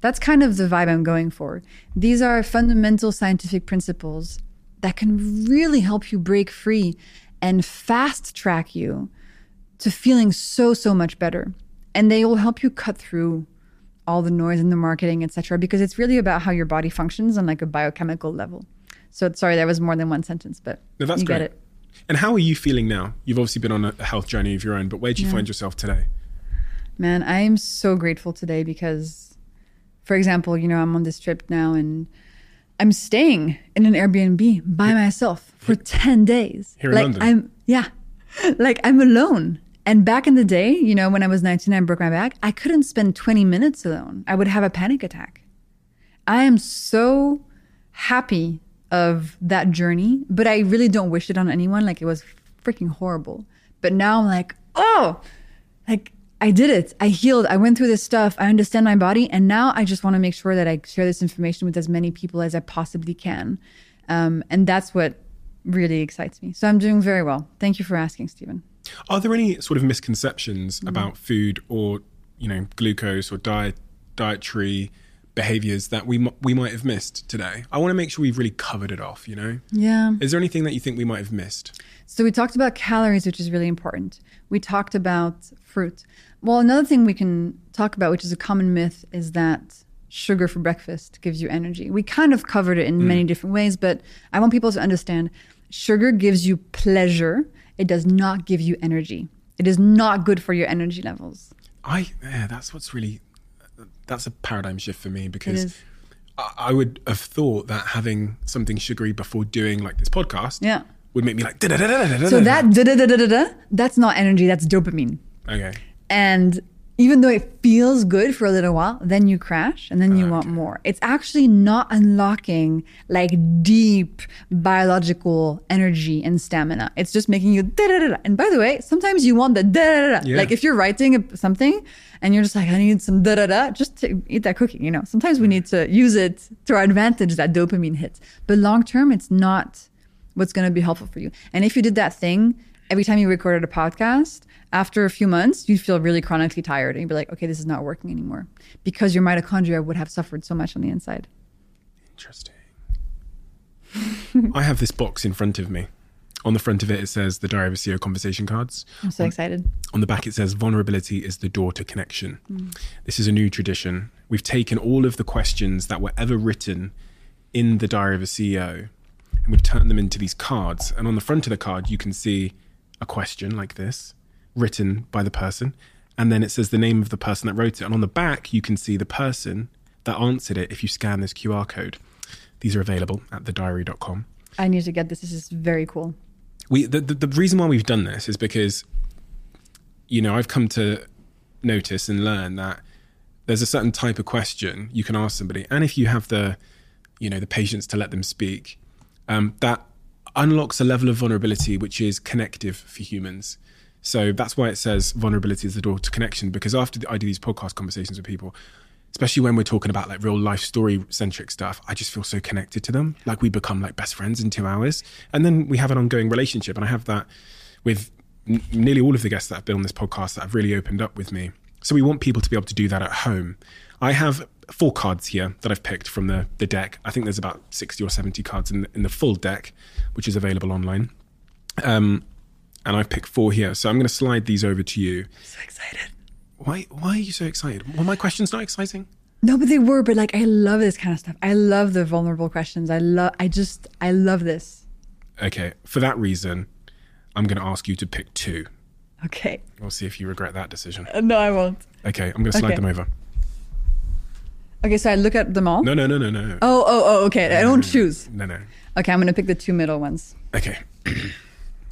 That's kind of the vibe I'm going for. These are fundamental scientific principles that can really help you break free and fast track you to feeling so, so much better. And they will help you cut through all the noise in the marketing, etc. Because it's really about how your body functions on like a biochemical level. So sorry, that was more than one sentence, but No, that's you great. get it. And how are you feeling now? You've obviously been on a health journey of your own, but where do you find yourself today? Man, I am so grateful today because, for example, you know, I'm on this trip now and I'm staying in an Airbnb by myself for 10 days. Here in like London? I'm, yeah, like I'm alone. And back in the day, you know, when I was 19, I broke my back. I couldn't spend 20 minutes alone. I would have a panic attack. I am so happy of that journey, but I really don't wish it on anyone. Like it was freaking horrible. But now I'm like, oh, like I did it. I healed. I went through this stuff. I understand my body. And now I just want to make sure that I share this information with as many people as I possibly can. Um, and that's what really excites me. So I'm doing very well. Thank you for asking, Steven. Are there any sort of misconceptions about food or, you know, glucose or diet, dietary behaviors that we we might have missed today? I want to make sure we've really covered it off. You know, Yeah. is there anything that you think we might have missed? So we talked about calories, which is really important. We talked about fruit. Well, another thing we can talk about, which is a common myth, is that sugar for breakfast gives you energy. We kind of covered it in many mm. different ways, but I want people to understand sugar gives you pleasure. It does not give you energy. It is not good for your energy levels. I yeah, that's what's really that's a paradigm shift for me because. I, I would have thought that having something sugary before doing like this podcast Yeah. would make me like. So that that's not energy, that's dopamine. okay. And even though it feels good for a little while, then you crash and then you want more. It's actually not unlocking like deep biological energy and stamina. It's just making you da da da. And by the way, sometimes you want the da da da. Yeah. Like if you're writing something and you're just like, I need some da da da, just to eat that cookie. You know, sometimes we need to use it to our advantage that dopamine hit. But long term, it's not what's going to be helpful for you. And if you did that thing every time you recorded a podcast, after a few months, you'd feel really chronically tired and you'd be like, okay, this is not working anymore because your mitochondria would have suffered so much on the inside. Interesting. I have this box in front of me. On the front of it, it says the Diary of a CEO conversation cards. I'm so excited. On the back, it says vulnerability is the door to connection. Mm. This is a new tradition. We've taken all of the questions that were ever written in the Diary of a CEO and we've turned them into these cards. And on the front of the card, you can see a question like this written by the person. And then it says the name of the person that wrote it. And on the back, you can see the person that answered it if you scan this QR code. These are available at thediary.com I need to get this. This is very cool. we the, the, the reason why we've done this is because you know i've come to notice and learn that there's a certain type of question you can ask somebody and if you have the you know the patience to let them speak um, that unlocks a level of vulnerability which is connective for humans so that's why it says vulnerability is the door to connection because after i do these podcast conversations with people especially when we're talking about like real life story centric stuff i just feel so connected to them. Like we become like best friends in two hours. And then we have an ongoing relationship. And i have that with n- nearly all of the guests that have been on this podcast that have really opened up with me. So we want people to be able to do that at home. I have four cards here that i've picked from the, the deck. I think there's about 60 or 70 cards in, in the full deck which is available online. Um, and i've picked four here so i'm going to slide these over to you So excited. why why are you so excited well my question's not exciting No, but they were, but like, I love this kind of stuff. I love the vulnerable questions. I love, I just, I love this. Okay, for that reason, I'm going to ask you to pick two. Okay. We'll see if you regret that decision. Uh, no, I won't. Okay, I'm going to slide Okay. them over. Okay, so I look at them all. No, no, no, no, no. Oh, oh, oh, okay. I don't choose. No, no. Okay, I'm going to pick the two middle ones. Okay,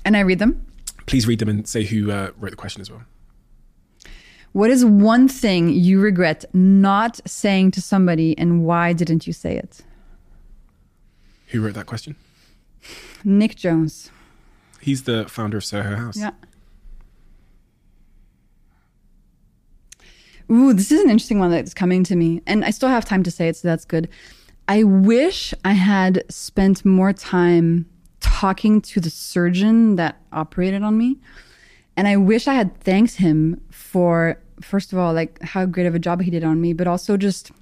And I read them. Please read them and say who uh, wrote the question as well. What is one thing you regret not saying to somebody and why didn't you say it? Who wrote that question? Nick Jones. He's the founder of Soho House. Yeah. Ooh, this is an interesting one that's coming to me. And I still have time to say it, so that's good. I wish I had spent more time talking to the surgeon that operated on me. And I wish I had thanked him for, first of all, like how great of a job he did on me, but also just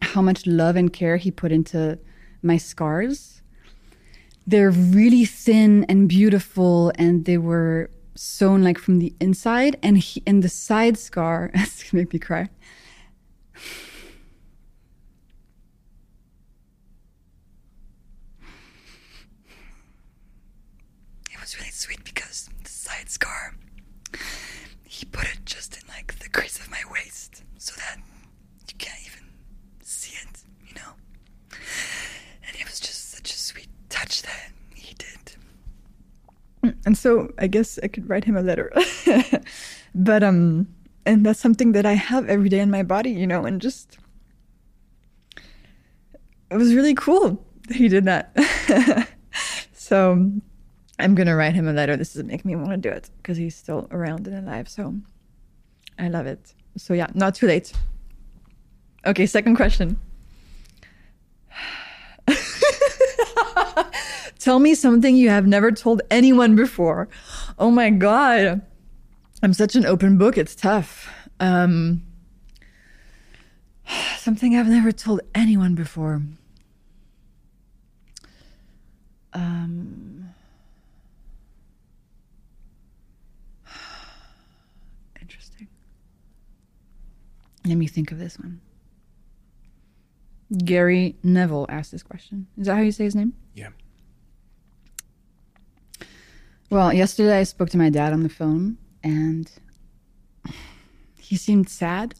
how much love and care he put into my scars they're really thin and beautiful and they were sewn like from the inside and he and the side scar it's gonna make me cry it was really sweet because the side scar he put it just in like the crease of my waist so that you can't even see it you know and it was just such a sweet touch that he did. And so I guess I could write him a letter. but um and that's something that I have every day in my body, you know, and just it was really cool that he did that. so I'm gonna write him a letter. This is making me want to do it because he's still around and alive. So I love it. So yeah, not too late. Okay, second question. Tell me something you have never told anyone before. Oh my God. I'm such an open book. It's tough. Um, Something I've never told anyone before. Um, interesting. Let me think of this one. Gary Neville asked this question. Is that how you say his name? Yeah. Well, yesterday I spoke to my dad on the phone and he seemed sad.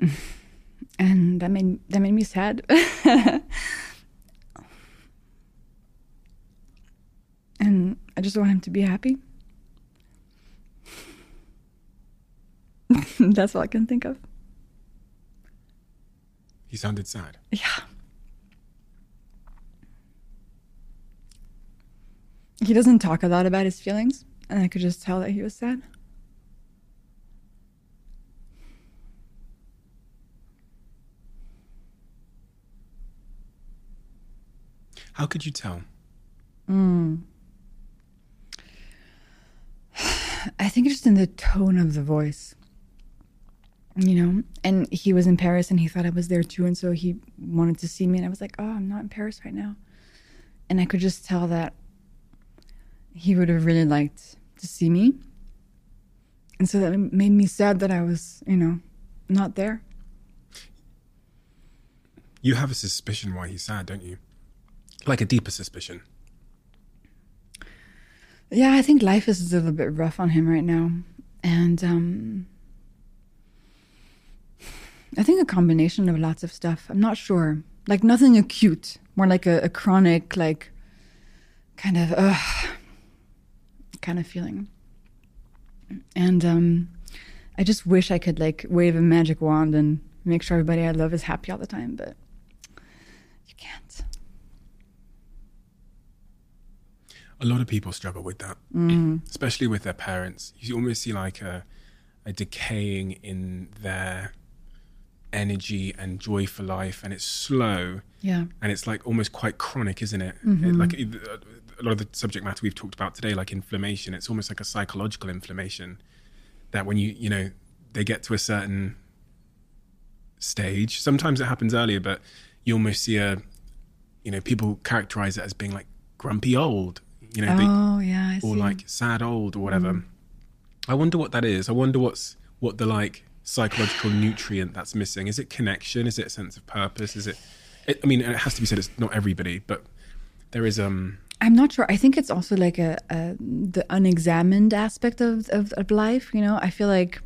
And that made that made me sad. and I just want him to be happy. That's all I can think of. He sounded sad. Yeah. He doesn't talk a lot about his feelings, and I could just tell that he was sad. How could you tell? Hmm. I think just in the tone of the voice. You know, and he was in Paris and he thought I was there too, and so he wanted to see me, and I was like, "Oh, I'm not in Paris right now," and I could just tell that he would have really liked to see me, and so that made me sad that I was, you know, not there. You have a suspicion why he's sad, don't you? Like a deeper suspicion. Yeah, I think life is a little bit rough on him right now. And um I think a combination of lots of stuff. I'm not sure. Like nothing acute, more like a, a chronic, like kind of uh kind of feeling. And um I just wish I could like wave a magic wand and make sure everybody I love is happy all the time, but you can't. A lot of people struggle with that, especially with their parents. You almost see like a, a decaying in their energy and joy for life, and it's slow Yeah. and it's like almost quite chronic, isn't it? Mm-hmm. It- like it- uh, a lot of the subject matter we've talked about today, like inflammation, it's almost like a psychological inflammation that when you you know they get to a certain stage, sometimes it happens earlier, but you almost see a you know people characterize it as being like grumpy old, you know, they- Oh yeah, I see. or like sad old or whatever. Mm. I wonder what that is. I wonder what's what the like psychological nutrient that's missing. Is it connection? Is it a sense of purpose? Is it? it I mean, it has to be said. It's not everybody, but there is. Um, I'm not sure. I think it's also like a, a the unexamined aspect of, of of life. You know, I feel like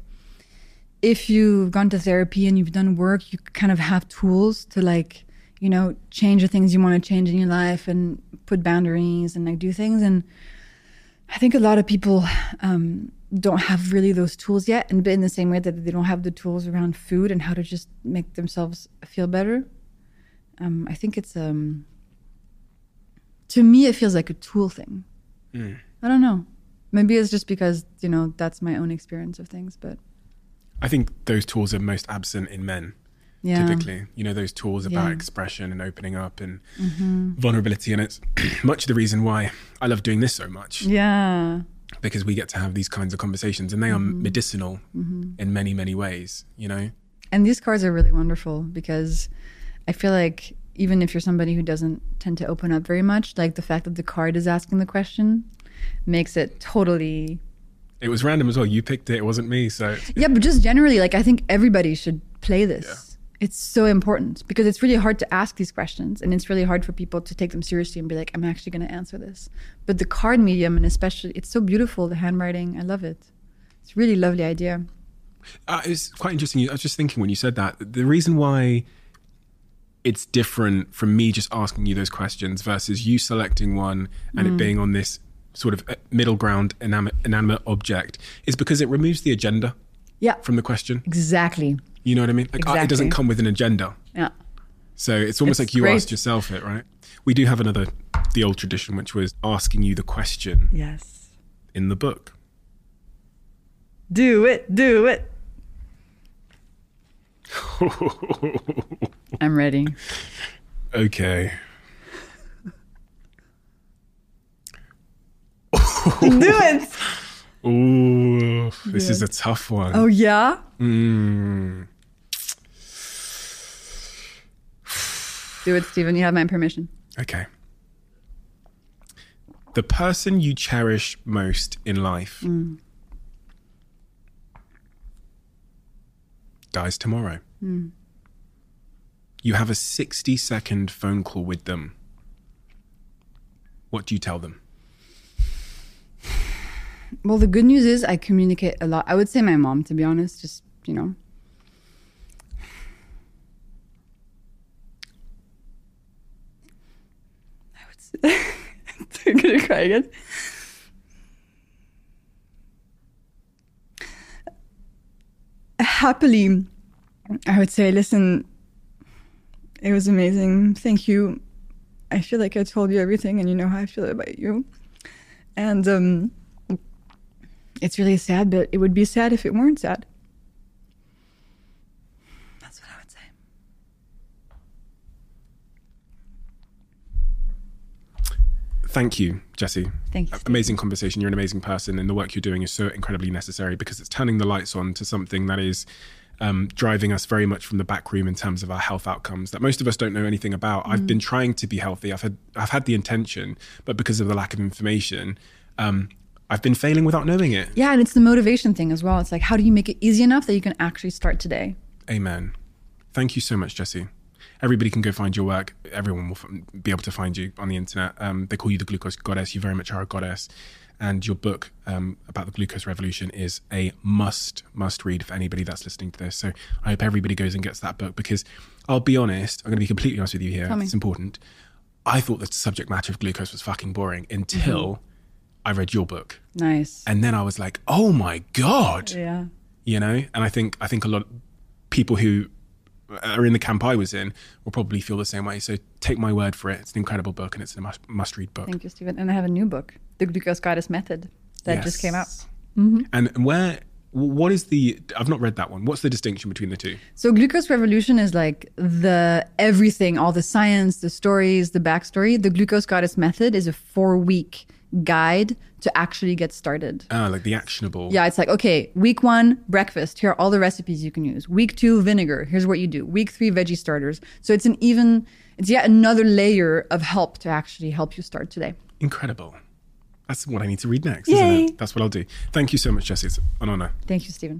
if you've gone to therapy and you've done work, you kind of have tools to like you know change the things you want to change in your life and put boundaries and like do things. And I think a lot of people um, don't have really those tools yet, and in the same way that they don't have the tools around food and how to just make themselves feel better. Um, I think it's um, to me it feels like a tool thing. I don't know. Maybe it's just because you know that's my own experience of things, but I think those tools are most absent in men. yeah, Typically, you know, those tools about Yeah. Mm-hmm. expression and opening up and vulnerability, and it's much of the reason why I love doing this so much yeah, because we get to have these kinds of conversations, and they are Mm-hmm. medicinal in many, many ways. You know, and these cards are really wonderful because I feel like even if you're somebody who doesn't tend to open up very much, like the fact that the card is asking the question makes it totally it was random as well. You picked it; it wasn't me. So Yeah, but just generally, like I think everybody should play this. It's so important because it's really hard to ask these questions, and it's really hard for people to take them seriously and be like, "I'm actually going to answer this." But the card medium, and especially, it's so beautiful. The handwriting, I love it. It's a really lovely idea. Uh, it's quite interesting. I was just thinking when you said that, the reason why it's different from me just asking you those questions versus you selecting one and it being on this sort of uh, middle ground inanimate, inanimate object is because it removes the agenda Yeah, from the question. exactly. You know what I mean? Like uh, it doesn't come with an agenda. Yeah, So it's almost It's like you great. asked yourself it, right? We do have another, the old tradition, which was asking you the question yes. in the book. Do it, do it. I'm ready. Okay. do it. Ooh, this is a tough one. Oh yeah. Mm. Do it, Steven. You have my permission. Okay. The person you cherish most in life mm. dies tomorrow. Mm. You have a 60 second phone call with them. What do you tell them? Well, the good news is I communicate a lot. I would say my mom, to be honest, just, you know. Gonna cry again. Happily, I would say, listen, it was amazing. Thank you. I feel like I told you everything, and you know how I feel about you. And um, it's really sad, but it would be sad if it weren't sad. That's what I would say. Thank you, Jessie. Thank you, Amazing conversation. You're an amazing person, and the work you're doing is so incredibly necessary because it's turning the lights on to something that is um, driving us very much from the back room in terms of our health outcomes that most of us don't know anything about. I've been trying to be healthy. I've had I've had the intention, but because of the lack of information, um, I've been failing without knowing it. Yeah, and it's the motivation thing as well. It's like, how do you make it easy enough that you can actually start today? Amen. Thank you so much, Jessie. Everybody can go find your work. Everyone will f- be able to find you on the internet. Um, they call you the glucose goddess. You very much are a goddess. And your book um, about the glucose revolution is a must, must read for anybody that's listening to this. So I hope everybody goes and gets that book because I'll be honest, I'm going to be completely honest with you here. It's important. I thought the subject matter of glucose was fucking boring until I read your book. Nice. And then I was like, oh my God yeah. you know and i think i think a lot of people who are in the camp i was in will probably feel the same way so take my word for it it's an incredible book and it's a must, must read book Thank you, Steven. And I have a new book, The Glucose Goddess Method, that just came out. Yes. and where what is the i've not read that one what's the distinction between the two So Glucose Revolution is like the everything, all the science, the stories, the backstory. The Glucose Goddess Method is a four week guide to actually get started. ah like the actionable Yeah, it's like, okay, week one, breakfast. Here are all the recipes you can use. Week two, vinegar. Here's what you do. Week three, veggie starters. So it's an even, it's yet another layer of help to actually help you start today. incredible that's what i need to read next Yay. isn't it that's what i'll do thank you so much Jessie it's an honor Thank you, Steven.